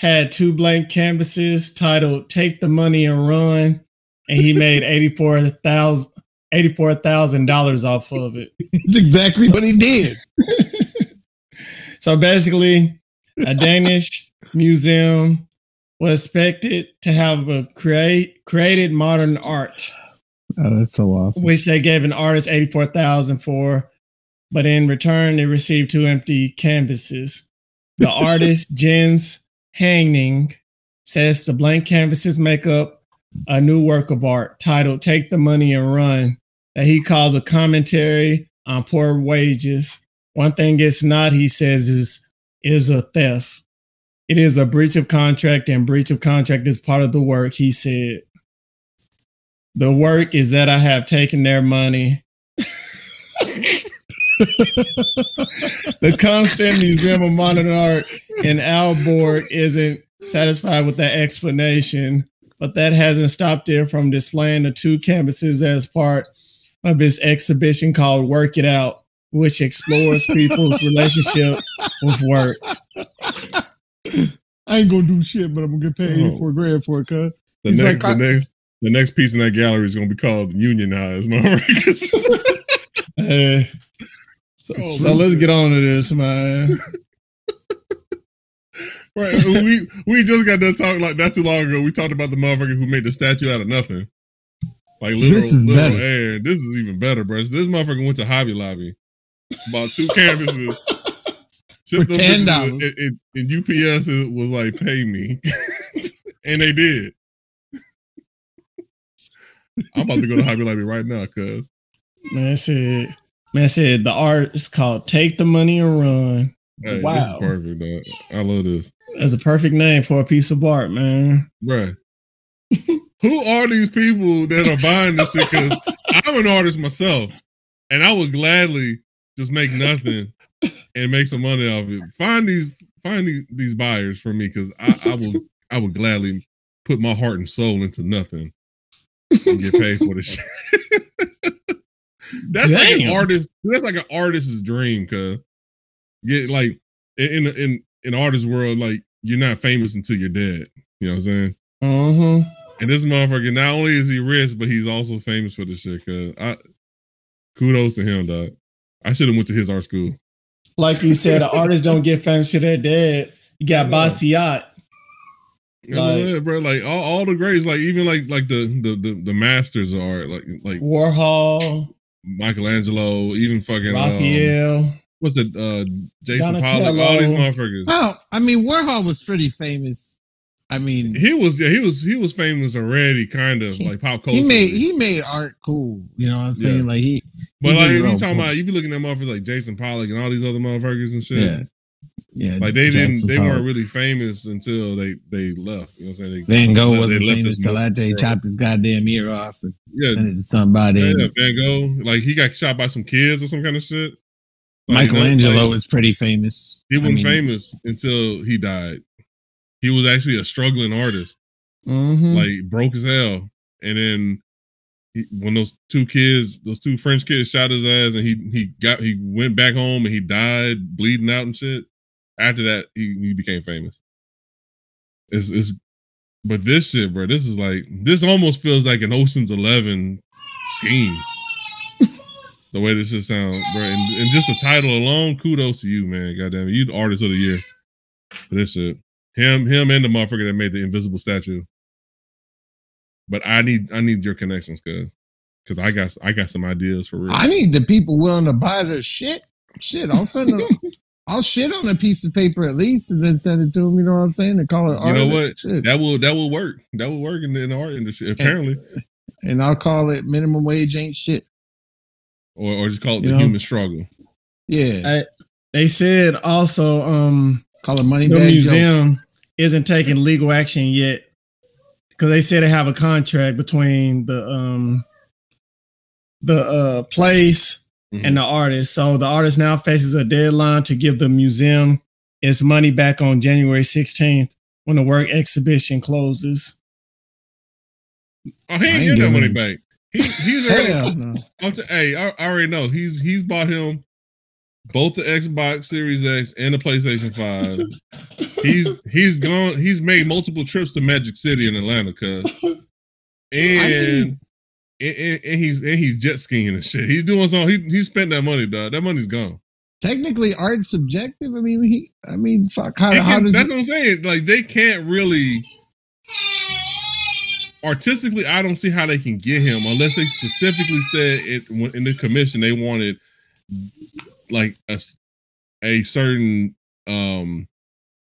had two blank canvases titled Take the Money and Run, and he made $84,000 $84,000 off of it. That's exactly what he did. So basically, a Danish museum was expected to have a create created modern art Oh, that's so awesome. which they gave an artist eighty four thousand for, but in return they received two empty canvases. The artist Jens Haaning says the blank canvases make up a new work of art titled "Take the Money and Run" that he calls a commentary on poor wages. One thing it's not, he says, is is a theft. It is a breach of contract, and breach of contract is part of the work. He said. The work is that I have taken their money. the Kunsten Museum of Modern Art in Aalborg isn't satisfied with that explanation, but that hasn't stopped it from displaying the two canvases as part of its exhibition called Work It Out, which explores people's relationship with work. I ain't gonna do shit, but I'm gonna get paid Oh. 84 grand for it, cuz. The He's next, like, the next, the next piece in that gallery is gonna be called Unionized, motherfuckers. Uh, so, Oh, so let's get on to this, man. right? We we just got done talking like not too long ago. We talked about the motherfucker who made the statue out of nothing, like literal, This is literal better. air. This is even better, bro. This motherfucker went to Hobby Lobby, bought two canvases. For $10. And, and- and UPS was like, "Pay me," and they did. I'm about to go to Hobby Lobby right now, cuz. Man said, man said the art is called "Take the Money and Run." Hey, Wow. perfect, dog. I love this. That's a perfect name for a piece of art, man. Bruh. Who are these people that are buying this? Because I'm an artist myself, and I would gladly just make nothing and make some money off it. Find these, find these, these buyers for me, because I, I will, I would gladly put my heart and soul into nothing and get paid for this shit. that's like an artist. That's like an artist's dream, cause get like in in in in artist world, like you're not famous until you're dead. You know what I'm saying? Uh huh. And this motherfucker, not only is he rich, but he's also famous for this shit. Cause I kudos to him, dog. I should have went to his art school. Like you said, the artists don't get famous till they're dead. You got Yeah. Basquiat. Like- what bro, like all, all the greats, like even like like the the the, the masters of art, like like Warhol, Michelangelo, even fucking um, Raphael. what's it, uh, Jason Pollock, all these motherfuckers. Well, I mean, Warhol was pretty famous. I mean, He was yeah, he was he was famous already, kind of He- like pop culture. he made he made art cool. You know what I'm saying? Yeah. Like he, but like you talking about, if you looking at motherfuckers like Jason Pollock and all these other motherfuckers and shit, yeah, yeah. like they Jackson didn't, they Pollock. weren't really famous until they they left. You know what I'm saying? They, Van Gogh wasn't famous till after they chopped his goddamn ear off and Yeah, sent it to somebody. yeah, Van Gogh, like he got shot by some kids or some kind of shit. Like, you know, Michelangelo like, was pretty famous. he wasn't mean, famous until he died. He was actually a struggling artist. Mm-hmm. like broke as hell. And then he, when those two kids, those two French kids shot his ass, and he he got he went back home and he died bleeding out and shit. After that, he, he became famous. It's it's but this shit, bro, this is like this almost feels like an Ocean's Eleven scheme. the way this shit sounds, bro, and, and just the title alone, kudos to you, man. Goddamn you the artist of the year for this shit. Him, him, and the motherfucker that made the invisible statue. But I need I need your connections, cause cause I got I got some ideas for real. I need the people willing to buy their shit. Shit, I'll send them. I'll shit on a piece of paper at least and then send it to them. You know what I'm saying? And call it You art. know what? Shit. that will that will work. That will work in the, in the art industry. Apparently, And I'll call it minimum wage ain't shit. or or just call it You the know? human struggle. Yeah. They said also, um, Call it money the bag joke. museum isn't taking legal action yet because they said they have a contract between the um the uh place Mm-hmm. and the artist. So the artist now faces a deadline to give the museum its money back on January 16th when the work exhibition closes. Oh, he I ain't ain't get that money back. He, he's already. No. I'm t- hey, I, I already know. He's he's bought him both the Xbox Series X and the PlayStation Five. he's he's gone. He's made multiple trips to Magic City in Atlanta, cuz, and, and, and and he's and he's jet skiing and shit. He's doing something. He he spent that money, dog. That money's gone. Technically, art's subjective. I mean, he. I mean, fuck. How, how can- does that's it, what I'm saying. Like they can't really. artistically, I don't see how they can get him unless they specifically said it in the commission they wanted like a a certain um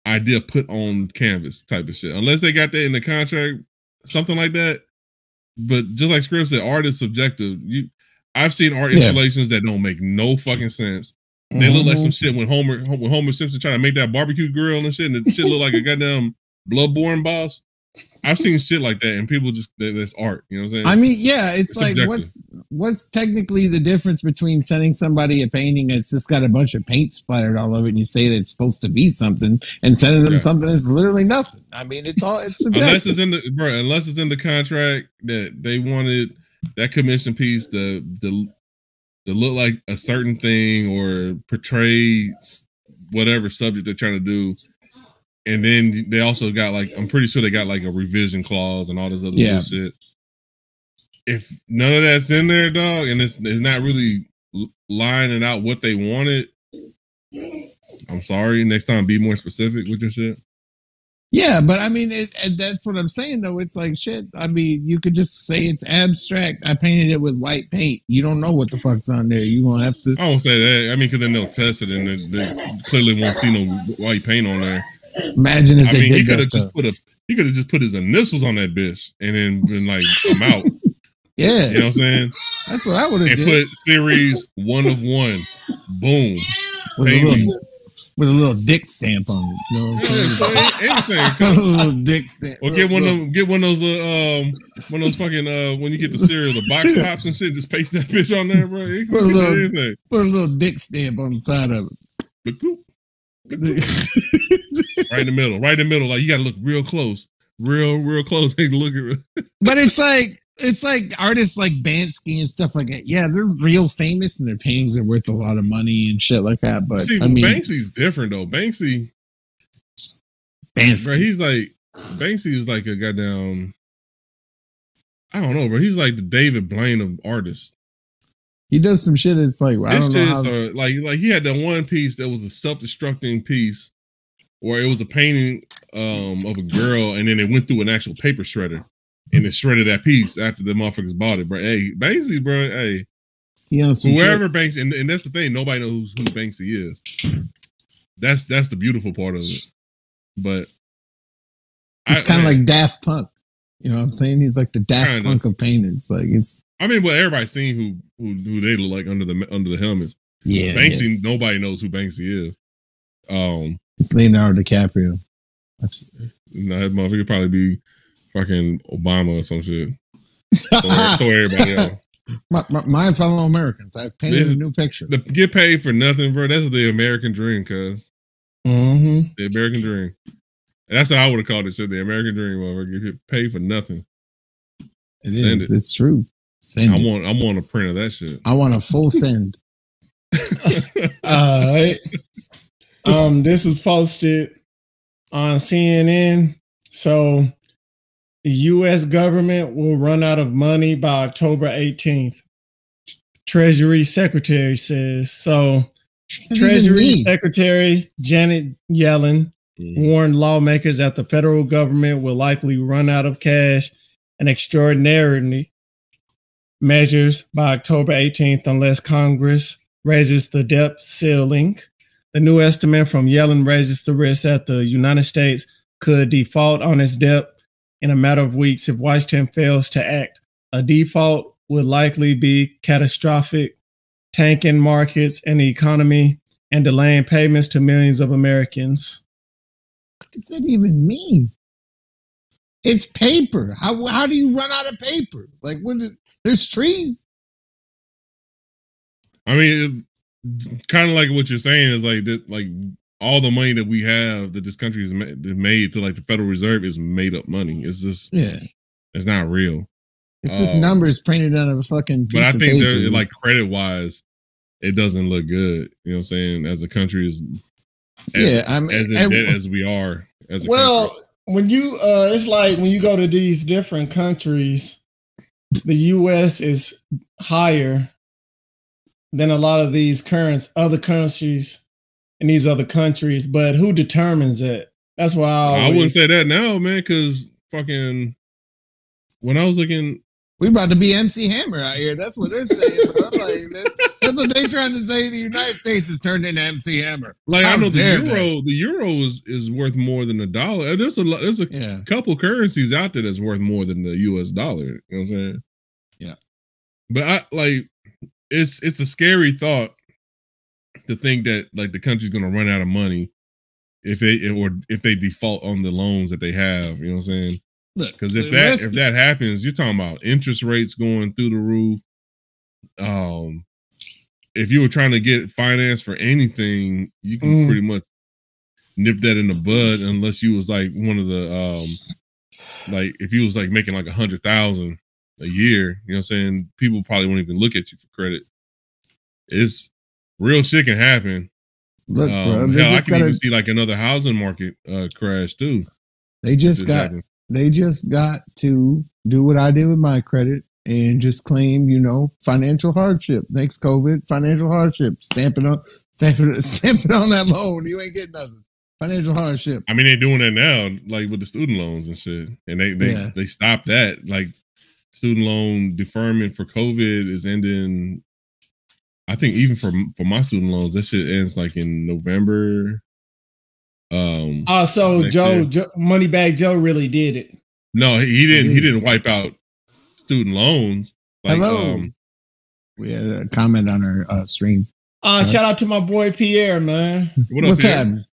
idea put on canvas type of shit. Unless they got that in the contract, something like that. But just like Scribbs said, art is subjective. You, I've seen art Yeah. installations that don't make no fucking sense. They look like some shit when Homer when Homer Simpson trying to make that barbecue grill and shit, and the shit look like a goddamn bloodborne boss. I've seen shit like that, and people just that, that's art. You know what I'm saying? I mean, yeah, it's, It's like subjective. what's what's technically the difference between sending somebody a painting that's just got a bunch of paint splattered all over it and you say that it's supposed to be something and sending them Yeah. something that's literally nothing. I mean, it's all it's unless it's in the bro, unless it's in the contract that they wanted that commission piece to to, to look like a certain thing or portray whatever subject they're trying to do. And then they also got like I'm pretty sure they got like a revision clause and all this other Yeah. bullshit. If none of that's in there, dog, and it's it's not really lining out what they wanted, I'm sorry. Next time, be more specific with your shit. yeah, but I mean, it, and that's what I'm saying though. It's like shit. I mean, you could just say it's abstract. I painted it with white paint. You don't know what the fuck's on there. You gonna have to. I won't say that. I mean, because then they'll test it and they, they clearly won't see no white paint on there. Imagine if I they mean, he could have just put a he could have just put his initials on that bitch and then been like, I'm out. Yeah, You know what I'm saying? that's what I would have And did. put series one of one. Boom. with a little with a little dick stamp on it. You know what I'm Yeah, saying? so anything. a little dick stamp. Or get one of them, get one of those uh, um one of those fucking uh when you get the cereal, the box tops and shit, just paste that bitch on there, bro. Put a little- Put a little dick stamp on the side of it. right in the middle, right in the middle. Like you gotta look real close. Real, real close. They look at but it's like it's like artists like Bansky and stuff like that. Yeah, they're real famous and their paintings are worth a lot of money and shit like that. But See, I mean, Banksy's different though. Banksy, Bansky. bro, he's like Banksy is like a goddamn. I don't know, bro. He's like the David Blaine of artists. He does some shit. It's like I don't know. How, are like like he had that one piece that was a self-destructing piece, where it was a painting um of a girl, and then it went through an actual paper shredder, and it shredded that piece after the motherfuckers bought it, bro. Hey, Banksy, bro. Hey, yeah, some shit. whoever Banksy, and, and that's the thing, nobody knows who Banksy is. That's that's the beautiful part of it. But It's kind of like Daft Punk. You know what I'm saying? He's like the Daft Kinda. Punk of painters. Like it's I mean, well, everybody's seen who who who they look like under the under the helmets. yeah. Banksy, yes. nobody knows who Banksy is. Um, It's Leonardo DiCaprio. You know, that motherfucker probably be fucking Obama or some shit. Throw, throw everybody out. my, my, my fellow Americans, I've painted This- a new picture. The, get paid for nothing, bro. That's the American dream, cuz Mm-hmm. the American dream. And that's what I would have called it. Shit, the American dream, motherfucker. Get paid for nothing. It Send is. It's true. Send I want, I want a print of that shit. I want a full send. All right. Um, this was posted on CNN. So the US government will run out of money by October 18th. Treasury Secretary says. So What does it even Treasury? Secretary Janet Yellen Mhm. warned lawmakers that the federal government will likely run out of cash and extraordinary measures by October 18th unless Congress raises the debt ceiling. The new estimate from Yellen raises the risk that the United States could default on its debt in a matter of weeks if Washington fails to act. A default would likely be catastrophic, tanking markets and the economy, and delaying payments to millions of Americans. What does that even mean? It's paper. How how do you run out of paper? Like when is, there's trees. I mean, kind of like what you're saying is like that, like all the money that we have that this country is made to like the Federal Reserve is made up money. It's just, Yeah, it's not real. it's just Oh. numbers printed on a fucking piece But I think they're like credit wise, it doesn't look good. You know what I'm saying? As a country is as, yeah, I'm as in I- debt as we are as a Well, country. When you uh it's like when you go to these different countries, the US is higher than a lot of these currents other countries in these other countries, but who determines it? That's why I, I wouldn't say that now, man, because fucking when I was looking, We about to be MC Hammer out here. That's what they're saying. bro. Like, that- that's what they trying to say. The United States is turned into MC Hammer. like I How know the euro, the euro is, is worth more than a dollar. There's a lot. There's a Yeah. couple currencies out there that's worth more than the U.S. dollar. You know what I'm saying? Yeah. But I like it's it's a scary thought to think that like the country's gonna run out of money if they or if they default on the loans that they have. You know what I'm saying? Look, Because if that if that happens, you're talking about interest rates going through the roof. Um, if you were trying to get finance for anything, you can Mm. pretty much nip that in the bud unless you was like one of the um like if you was like making like a hundred thousand a year, you know what I'm saying? People probably won't even look at you for credit. It's real shit can happen. look, bro, Um, they hell, I can gotta- even see like another housing market uh crash too. they just got happened. They just got to do what I did with my credit and just claim, you know, financial hardship. Next COVID, financial hardship. Stamp it on, stamp it, stamp it on that loan. You ain't getting nothing. Financial hardship. I mean, they're doing that now, like with the student loans and shit, and they they Yeah. they stopped that. Like student loan deferment for COVID is ending. I think even for for my student loans, that shit ends like in November. Um, Oh, so Joe, year. Joe, Moneybag Joe really did it. no, he, he didn't. He didn't wipe out student loans. Like, Hello. um, We had a comment on our uh, stream. Uh, Sorry. shout out to my boy Pierre, man. what up, What's Pierre? happening?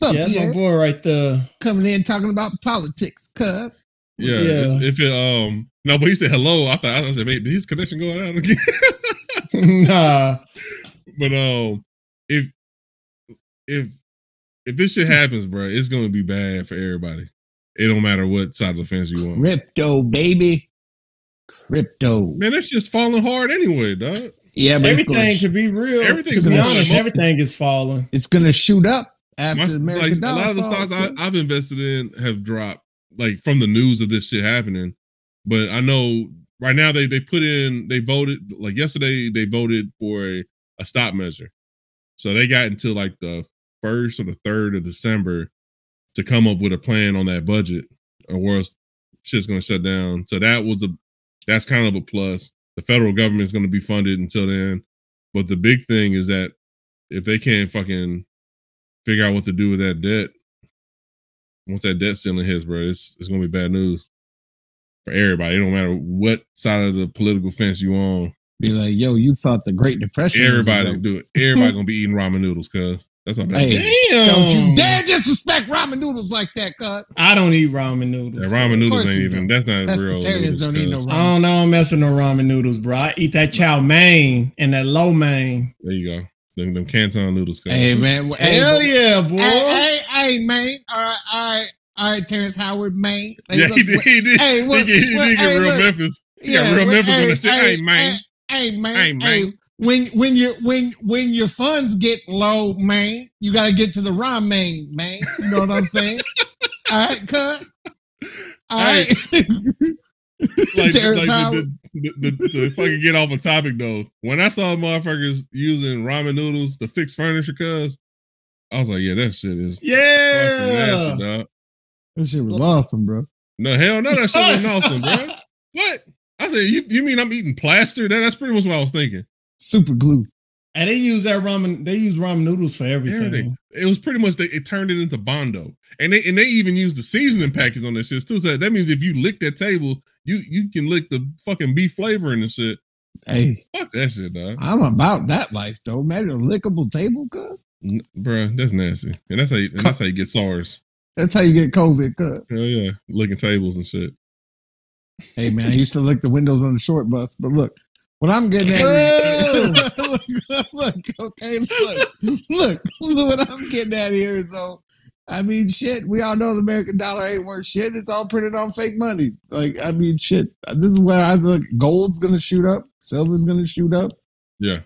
What's up, Yeah, that's my Pierre? boy right there. Coming in talking about politics, cuz. Yeah, Yeah. it's- if it um no, but he said hello. I thought I said, "Wait, did his connection going out again?" nah. But um, if if if this shit happens, bro, it's gonna be bad for everybody. It don't matter what side of the fence you on. Crypto, baby. Crypto. Man, that's just falling hard anyway, dog. Yeah, but Everything, gonna, to be real, everything's to be honest, up. everything is falling. it's gonna shoot up after My, the American like, a lot of the stocks I, I've invested in have dropped, like from the news of this shit happening. But I know right now they they put in they voted like yesterday they voted for a, a stop measure, so they got until like the first or the third of December to come up with a plan on that budget, or else shit's gonna shut down. So that was a that's kind of a plus. The federal government is gonna be funded until then, but the big thing is that if they can't fucking figure out what to do with that debt. Once that debt ceiling hits, bro, it's it's gonna be bad news for everybody. It don't matter what side of the political fence you on. Be like, yo, you thought the Great Depression. Everybody do it. Everybody gonna be eating ramen noodles, cuz that's how bad. Hey. Damn. Don't you dare disrespect ramen noodles like that, cuz. I don't eat ramen noodles. That ramen noodles ain't even. don't. That's not real Pescatarians noodles. don't eat no ramen. I don't know. I'm messing with no ramen noodles, bro. I eat that chow mein and that lo mein. There you go. Them, them Canton noodles, cuz. Hey man, hey, Hell boy. yeah, boy. Hey, hey, hey, man. All right, all right, all right, Terrence Howard, man. Hey, yeah, he did. He did. Hey, he what- did, he what- did get hey, real look. Memphis. He got Yeah, real well, Memphis hey, when I said, hey, "Hey, man." Hey, man. Hey, Hey, man. When when you when when your funds get low, man, you gotta get to the ramen, man. You know what I'm saying? All right, cut. All right. Like, like Howard. the, the, the, the, fucking get off a topic though. When I saw motherfuckers using ramen noodles to fix furniture, cuz I was like, yeah, that shit is yeah. nasty, dog. That shit was awesome, bro. No, hell no, that shit was awesome, bro. What? I said, you, you mean I'm eating plaster? That, that's pretty much what I was thinking. Super glue. And they use that ramen. They use ramen noodles for everything. Everything. It was pretty much they it turned it into bondo, and they and they even used the seasoning packets on that shit too. So that means if you lick that table, you you can lick the fucking beef flavor in the shit. Hey, Fuck that shit, dog. I'm about that life though. Man, a lickable table, cuz. N- Bruh, that's nasty, and that's how you, and that's how you get SARS. That's how you get COVID, cuz. Hell yeah, licking tables and shit. Hey man, I used to lick the windows on the short bus, but look, what I'm getting at is, look, look, okay, look, look, look, what I'm getting at here is though, I mean, shit, we all know the American dollar ain't worth shit. It's all printed on fake money. Like, I mean, shit, this is where I look. Gold's gonna shoot up, silver's gonna shoot up. Yeah,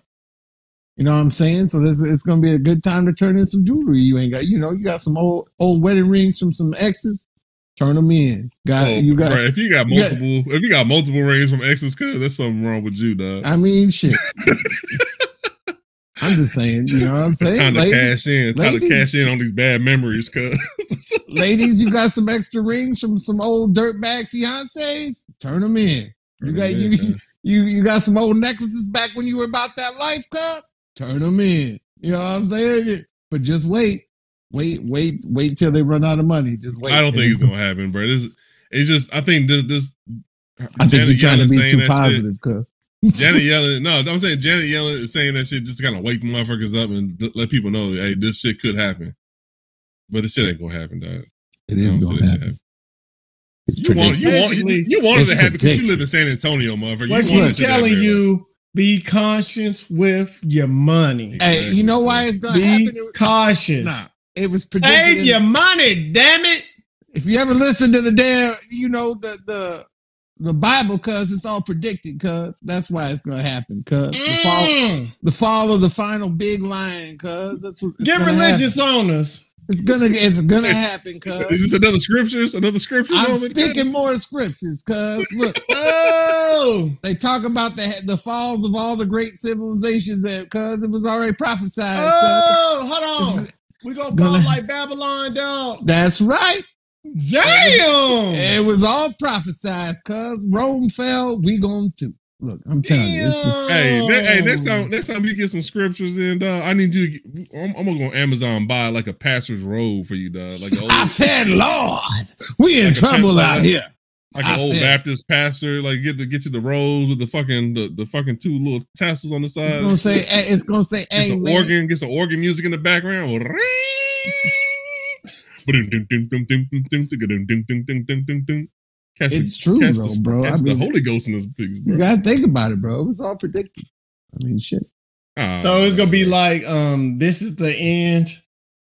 You know what I'm saying? So this it's gonna be a good time to turn in some jewelry. You ain't got, you know, you got some old old wedding rings from some exes. Turn them in. Got oh, you got. bruh, if you got you got- multiple, if you got multiple rings from exes, cuz there's something wrong with you, dog. I mean, shit. I'm just saying, you know what I'm It's saying? time to Ladies, cash in. Time to cash in on these bad memories, cuz. ladies, you got some extra rings from some old dirtbag fiancés? Turn them in. You got you, you you got some old necklaces back when you were about that life, cuz? Turn them in. You know what I'm saying? But just wait, wait, wait, wait till they run out of money. Just wait. I don't think it's gonna happen, bro. This, it's just I think this this. I think you're trying to be too positive, cuz. Janet Yellen, no, I'm saying Janet Yellen is saying that shit just to kind of wake the motherfuckers up and d- let people know, hey, this shit could happen. But this shit ain't gonna happen, dog. It I is don't see gonna shit happen. It's You want, predictable. you want, you, you want it to happen because you live in San Antonio, motherfucker. What you want she's to telling you, be conscious with your money. Hey, you know why it's going to Be happen? It- cautious. Nah, it was predicted. Save in- your money, damn it. if you ever listen to the damn, you know the the the Bible, cuz it's all predicted, cuz that's why it's gonna happen, cuz the fall, Mm. the fall of the final big lion, cuz that's what it's Get gonna religious happen. on us. It's gonna it's gonna happen, cuz Is this another scriptures? Another scripture? I'm moment? speaking more scriptures, cuz look, Oh, they talk about the the falls of all the great civilizations that cuz it was already prophesied. oh, hold on. It's We gonna it's gonna- fall like Babylon, dog. That's right. Damn. It was all prophesied, cuz Rome fell, we going to. Look, I'm telling you, it's gonna- Hey, ne- hey, next time, next time you get some scriptures in, dog, I need you to. Get, I'm, I'm gonna go on Amazon buy like a pastor's robe for you, dog. Like an old, I said, Lord, we in Like trouble out here. Like I an old said- Baptist pastor. Like get to get you the robes with the fucking the, the fucking two little tassels on the side. It's gonna say, eh, it's gonna say, Get hey some organ, get some organ music in the background. Catch It's the- true, catch though, the, bro. Catch I the Holy Ghost in this pigs, bro. you gotta think about it, bro. It's all predicted. I mean, shit. Ah, So it's gonna be like, um, this is the end.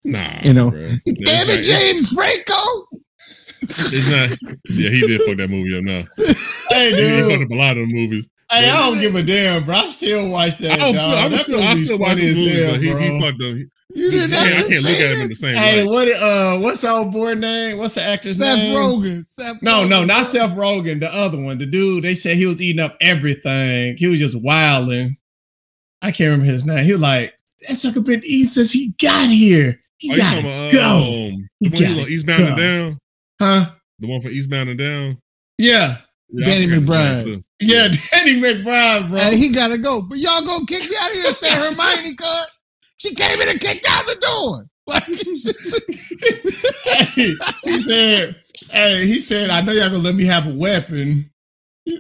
nah, You know. bro. Damn it, James Franco. It's not. Yeah, he did fuck that movie up. Now Hey, he, he fucked up a lot of the movies. Hey, I don't give a damn, bro. I still watch that. I don't dog. still, I'm that still, I movie's still watch funny the as movies, hell, but he, bro. he fucked up. You didn't I can't look at him in the same way. Hey, light. what? Uh, what's the old boy name? What's the actor's Seth name? Rogen. Seth No, no, Rogen, not bro. Seth Rogen. The other one, the dude. They said he was eating up everything. He was just wilding. I can't remember his name. He was like, "That sucker been eating since he got here. He Oh, you got talking to go, um, the He one he was gotta Eastbound and. Down? Huh? The one for Eastbound and Down? Yeah, Yeah, Danny McBride. yeah. Danny McBride, bro. And he gotta go. But y'all gonna kick me out of here, say Hermione, cut. She came in and kicked out the door. Like, hey, he said, "Hey, he said, I know y'all gonna let me have a weapon." he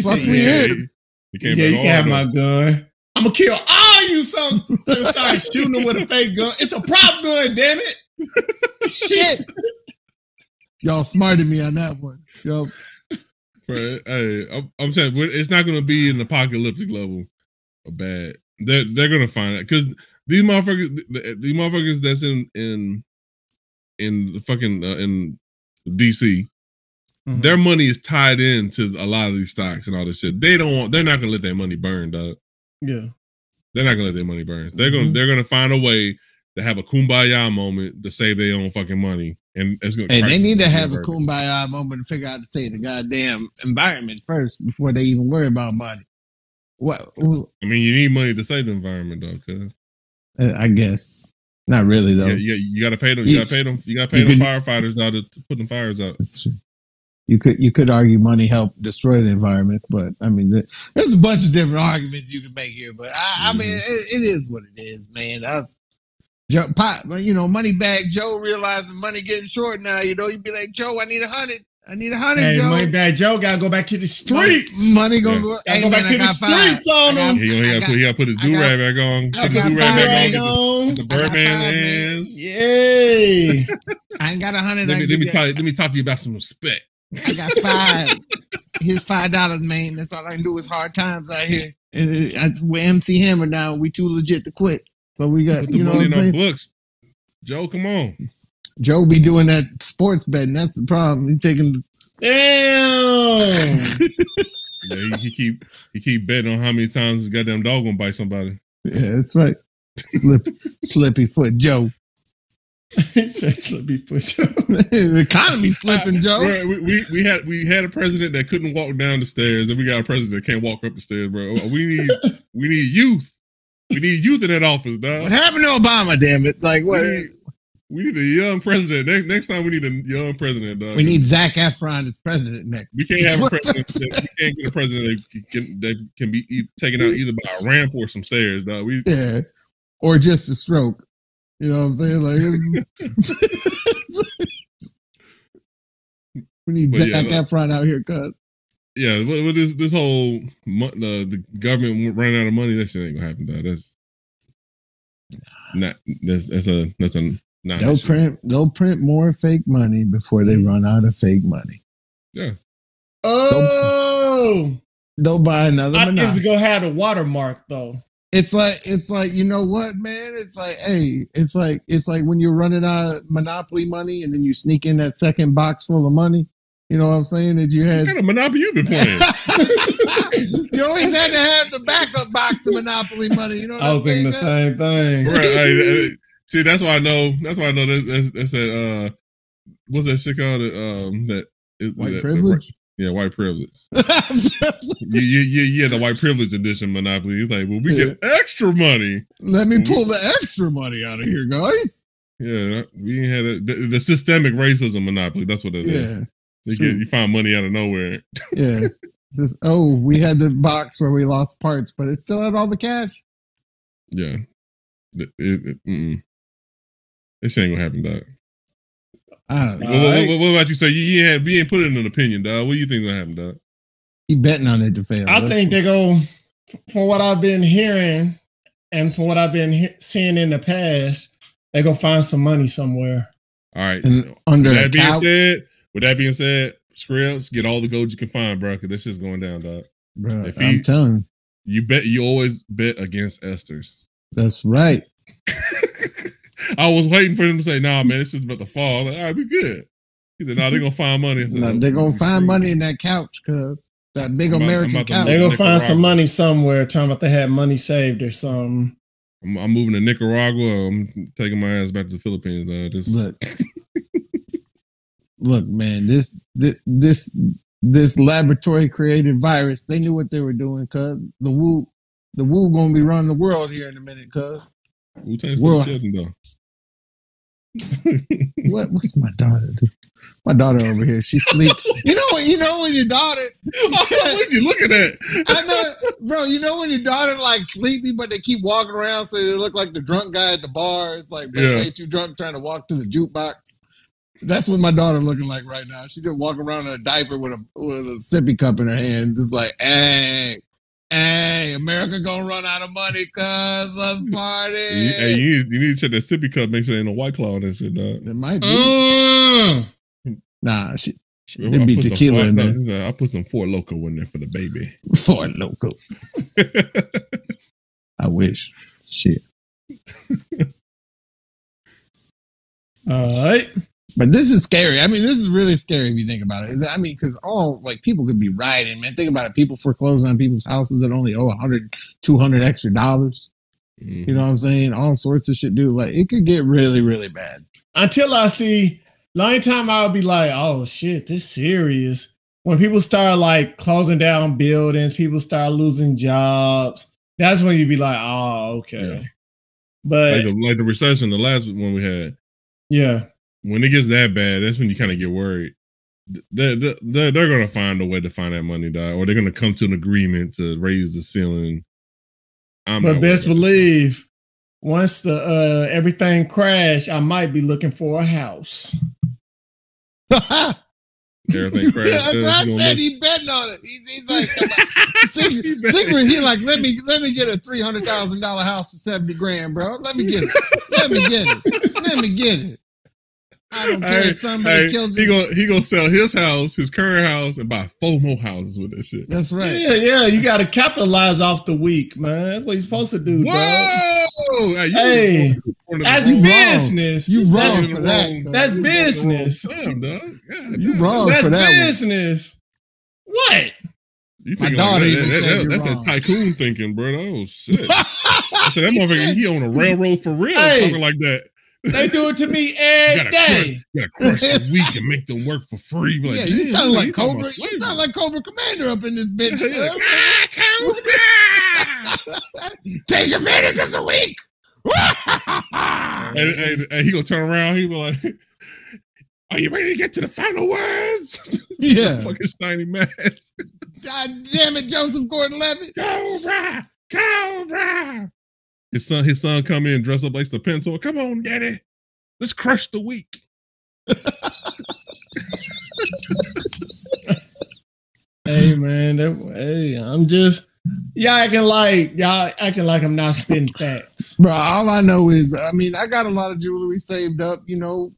Fuck said, me yeah, Yeah, is. Came yeah, you can have my gun. I'm gonna kill all you son. They Start shooting him with a fake gun. It's a prop gun, damn it. Shit. Y'all smarted me on that one. Yo, Right. Hey, I'm, I'm saying it's not going to be an apocalyptic level of bad. They're they're going to find it because these motherfuckers, these motherfuckers that's in in in the fucking uh, in DC, Mhm. their money is tied into a lot of these stocks and all this shit. They don't want. They're not going to let their money burn, dog. Yeah. They're not going to let their money burn. They're going. to Mhm. They're going to find a way to have a kumbaya moment to save their own fucking money, and it's gonna, hey, they need to have a kumbaya moment to figure out to save the goddamn environment first before they even worry about money. What? I mean, you need money to save the environment, though. Cause I guess not really though. Yeah, you got to pay them. You You- got to pay them. You got to pay you them could- firefighters now to, to put them fires out. You could you could argue money helped destroy the environment, but I mean, there's a bunch of different arguments you can make here. But I, I mean, Mm-hmm. it, it is what it is, man. That's Joe, Pop, you know, money bag Joe realizing money getting short now. You know, you'd be like, Joe, I need a hundred. I need a hundred, Hey, Joe. money bad Joe gotta go back to the streets. Money gonna Yeah. go. Gotta Hey, go man, back I to the got five. streets on him. He gonna, he got, got- put, he got to put his I do got- rag back on. I Put the got do rag back on. Get the, get the Birdman five, man. Yay. I ain't got a hundred. Let me, let me talk. Let me talk to you about some respect. I got five. Here's five dollars, man. That's all I can do is hard times out here. And it, I, we're MC Hammer now. We too legit to quit. So we got, you know what I'm saying? books. Joe, come on. Joe be doing that sports betting. That's the problem. He taking Damn. Yeah, he, he keep he keep betting on how many times his goddamn dog gonna bite somebody. yeah, that's right. Slip, slippy foot Joe. He foot, Joe. me push up." the economy slipping, Joe. Bro, we, we we had we had a president that couldn't walk down the stairs, and we got a president that can't walk up the stairs, bro. We need we need youth. We need youth in that office, dog. What happened to Obama? Damn it! Like what? We need, We need a young president. Next, next time we need a young president, dog. We need Zac Efron as president next. We can't have a president. that- we can't get a president that can, that can be e- taken out either by a ramp or some stairs, dog. We yeah, or just a stroke. You know what I'm saying? Like, we need But yeah, Zac look. Efron out here, cuz. Yeah, with, with this this whole mo- the the government running out of money, that shit ain't gonna happen, dog. That's not that's that's a that's a not They'll print. They'll print more fake money before they mm-hmm. run out of fake money. Yeah. Oh, They'll buy another. I think it's Monopoly. gonna have a watermark though. It's like it's like you know what, man. It's like hey, it's like it's like when you're running out of Monopoly money and then you sneak in that second box full of money. You know what I'm saying? That you had What had. kind of monopoly you been playing? you always had to have the backup box of Monopoly money. You know what I I'm was thinking saying? the same thing. right. I- I- see, that's why I know. That's why I know that that's, that's that. Uh, what's that shit called? Um, that is White that- privilege. yeah, white privilege. You, you, you, yeah, the white privilege edition monopoly. He's like, well, we get extra money. Let me pull the extra money out of here, guys. Yeah, we had a, the, the systemic racism monopoly. That's what it is. Yeah. You, get, you find money out of nowhere. Yeah. Just oh, we had the box where we lost parts, but it still had all the cash. Yeah. It, it, it. This ain't gonna happen, dog. I. What, what, what, what about you? Say you, you ain't you ain't put it in an opinion, dog. What do you think gonna happen, dog? He betting on it to fail. I That's think they go from what I've been hearing and from what I've been he- seeing in the past, they go find some money somewhere. All right. And under with a that being couch. said, with that being said, Skrill, get all the gold you can find, bro. Cause this shit's going down, dog. Bro, if I'm he- telling you, You bet. You always bet against Esters. that's right. I was waiting for him to say, "Nah, man, it's just about to fall." I'm like, all right, we good. He said, "Nah, they're gonna find money." I said, Now, "Oh, they're gonna find crazy." money in that couch, cause that big I'm American about to couch. They're gonna find some money somewhere, talking about they had money saved or something. I'm, I'm moving to Nicaragua. I'm taking my ass back to the Philippines. Uh, this, Look, look, man, this this this this laboratory created virus. They knew what they were doing, cause the woo the woo gonna be running the world here in a minute, cause Wu Tang's Well- for though. what what's my daughter do? My daughter over here, she sleeps. you know what? You know when your daughter. what you looking at? I know, bro. You know when your daughter like sleepy, but they keep walking around, so they look like the drunk guy at the bar. It's like, bro, Yeah. ain't you drunk trying to walk to the jukebox? That's what my daughter looking like right now. She just walking around in a diaper with a with a sippy cup in her hand, just like, hey, hey, America gonna run out of money, cuz let's party. You, hey, you need, you need to check that sippy cup. Make sure there ain't no white claw on that shit, dog. It might be. Mm. Nah, she, she I there be put some tequila Four- in there he I put some Four Loko in there for the baby. Four Loko. I wish. Shit. All right. But this is scary. I mean, this is really scary if you think about it. I mean, because all like people could be rioting, man. Think about it. People foreclosing on people's houses that only owe 100, 200 extra dollars. Mhm. You know what I'm saying? All sorts of shit, dude. Like, it could get really, really bad. Until I see, long time I'll be like, oh shit, this serious. When people start like closing down buildings, people start losing jobs. That's when you'd be like, oh, okay. Yeah. But like, the, like the recession, the last one we had. yeah, When it gets that bad, that's when you kind of get worried. They're, they're, they're going to find a way to find that money, dog, or they're going to come to an agreement to raise the ceiling. I'm but best believe once the uh everything crash, I might be looking for a house. That's it. everything crashed. what uh, I said. He betting on it. He's, he's like, come on. secret, secret, he like, let me let me get a three hundred thousand dollar house for seventy grand, bro. Let me get it. Let me get it. Let me get it. I don't care if somebody Hey, kills he you. gonna he gonna sell his house, his current house, and buy four more houses with that shit. That's right. Yeah, yeah, you got to capitalize off the weak, man. That's what you're supposed to do, dog. Whoa! Hey, you Hey, in the That's business. You That's- wrong for that. That's you in the wrong business. time, dog. You damn. wrong for that one. business. What? You My thinking daughter like, even that, said that, that's wrong. that tycoon thinking, bro. Oh shit! I said that motherfucker. He on a railroad for real, Hey. talking like that. They do it to me You every gotta day. You gotta crush the weak and make them work for free. Like, yeah, you sound like you Cobra. You sound like Cobra Commander up in this bitch. "Ah, Cobra!" Take advantage of the weak. and, and, and he gonna turn around. He be like, "Are you ready to get to the final words?" Yeah. fucking shiny mask. God damn it, Joseph Gordon-Levitt. Cobra, Cobra. His son, his son, come in dressed up like the Pentor. Come on, daddy, let's crush the weak. Hey man, that, hey, I'm just y'all acting like y'all acting like I'm not spitting facts. Bro, all I know is, I mean, I got a lot of jewelry saved up. You know,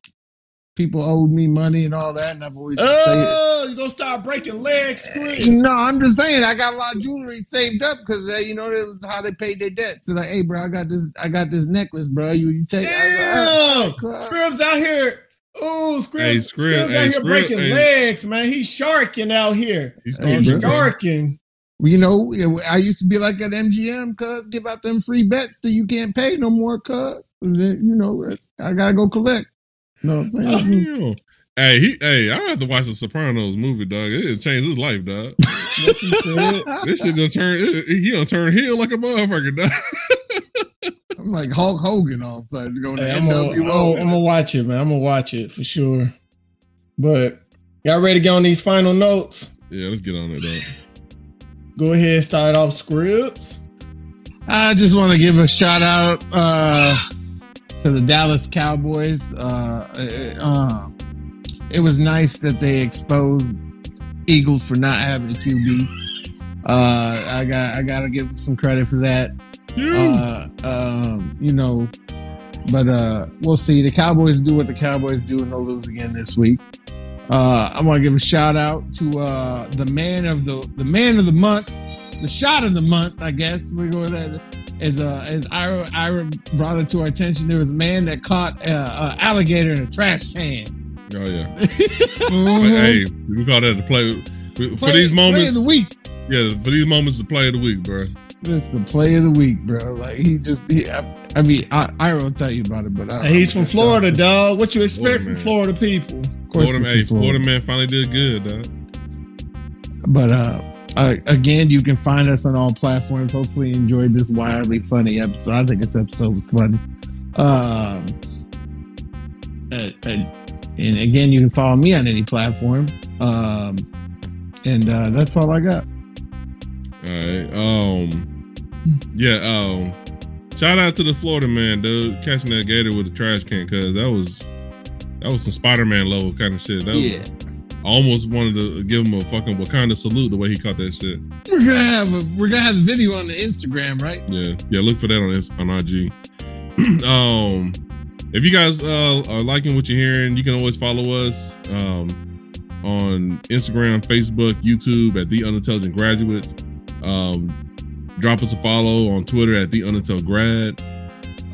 people owed me money and all that, and I've always just say it. Oh, you gonna start breaking legs, screen? No, I'm just saying I got a lot of jewelry saved up because uh, you know that was how they paid their debts. So like, hey, bro, I got this, I got this necklace, bro. You, you take. I was like, Damn, "Oh, Scribbs out here. Ooh, Scribbs, Hey, Scribbs, Scribbs, out here Scribbs, breaking hey. legs, man. He's sharking out here. He's Hey, He's sharking. You know, I used to be like at MGM, cuz give out them free bets till you can't pay no more, cuz. You know, I gotta go collect. You know what I'm saying? Damn. Hey, he, hey, I have to watch the Sopranos movie, dog. It changed his life, dog. What you said? This shit done turn. He done turn heel like a motherfucker, dog. I'm like Hulk Hogan all of a sudden going to Hey, I'm gonna, I'm gonna watch it, man. I'm gonna watch it for sure. But y'all ready to get on these final notes? Yeah, let's get on it, dog. Go ahead, start off Scribbs. I just want to give a shout out uh, to the Dallas Cowboys. Uh, uh, uh, it was nice that they exposed Eagles for not having a QB. Uh, I got I got to give them some credit for that. Uh, um, you know, but uh, we'll see. The Cowboys do what the Cowboys do, and they'll lose again this week. Uh, I want to give a shout out to uh, the man of the the man of the month, the shot of the month. I guess we're going to as uh, as Ira Ira brought it to our attention. There was a man that caught uh, an alligator in a trash can. oh yeah. Hey, we call that the play for Play- these play moments. of the week. Yeah, for these moments, the play of the week, bro. This is the play of the week, bro. Like he just, he, I, I mean, I, Ira will tell you about it, but I, he's from I'm- Florida, dog. What you expect Florida, from man. Florida people? Of course, Florida, hey, from Florida man finally did good, dog. But uh, uh, again, you can find us on all platforms. Hopefully, you enjoyed this wildly funny episode. I think this episode was funny. Um, uh, and again, you can follow me on any platform. Um, and uh, that's all I got. All right. Um. Yeah. Um. Shout out to the Florida man, dude, catching that gator with a trash can, cause that was that was some Spider Man level kind of shit. That was, I almost wanted to give him a fucking Wakanda salute the way he caught that shit. we're gonna have a we're gonna have a video on the Instagram, right? Yeah, yeah. Look for that on on IG. um, if you guys uh, are liking what you're hearing, you can always follow us um, on Instagram, Facebook, YouTube at the Unintelligent Graduates. Um, drop us a follow on Twitter at the Unintel Grad.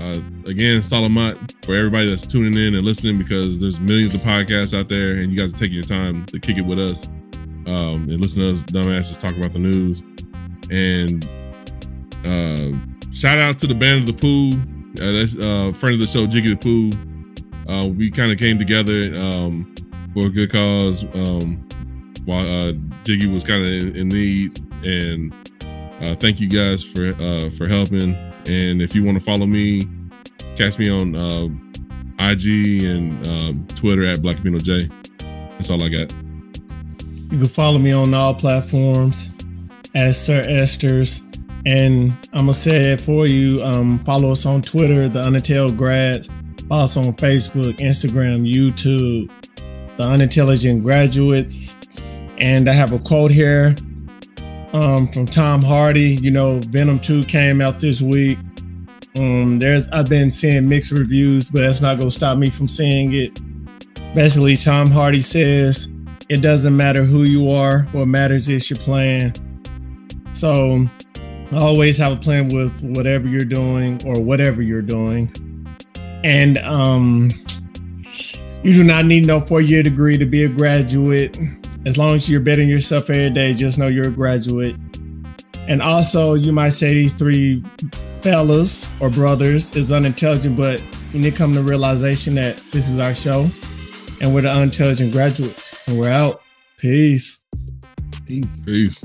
Uh, again, Salamat for everybody that's tuning in and listening because there's millions of podcasts out there, and you guys are taking your time to kick it with us um, and listen to us dumbasses talk about the news. And uh, shout out to the band of the Pooh. Uh, that's uh, friend of the show, Jiggy the Pooh. Uh, we kind of came together um, for a good cause um, while uh, Jiggy was kind of in, in need. And uh, thank you guys for uh, for helping. And if you want to follow me, catch me on uh, IG and um, Twitter at Blackipino Jay. That's all I got. You can follow me on all platforms as Sir Esters. And I'm gonna say it for you. Um, follow us on Twitter, the Unintel Grads. Follow us on Facebook, Instagram, YouTube, the Unintelligent Graduates. And I have a quote here um, from Tom Hardy. You know, Venom 2 came out this week. Um, there's I've been seeing mixed reviews, but that's not gonna stop me from seeing it. Basically, Tom Hardy says it doesn't matter who you are. What matters is your plan. So always have a plan with whatever you're doing or whatever you're doing. And um you do not need no four-year degree to be a graduate. As long as you're betting yourself every day, just know you're a graduate. And also, you might say these three fellas or brothers is unintelligent, but you need to come to realization that this is our show and we're the unintelligent graduates. And we're out. Peace. Peace. Peace.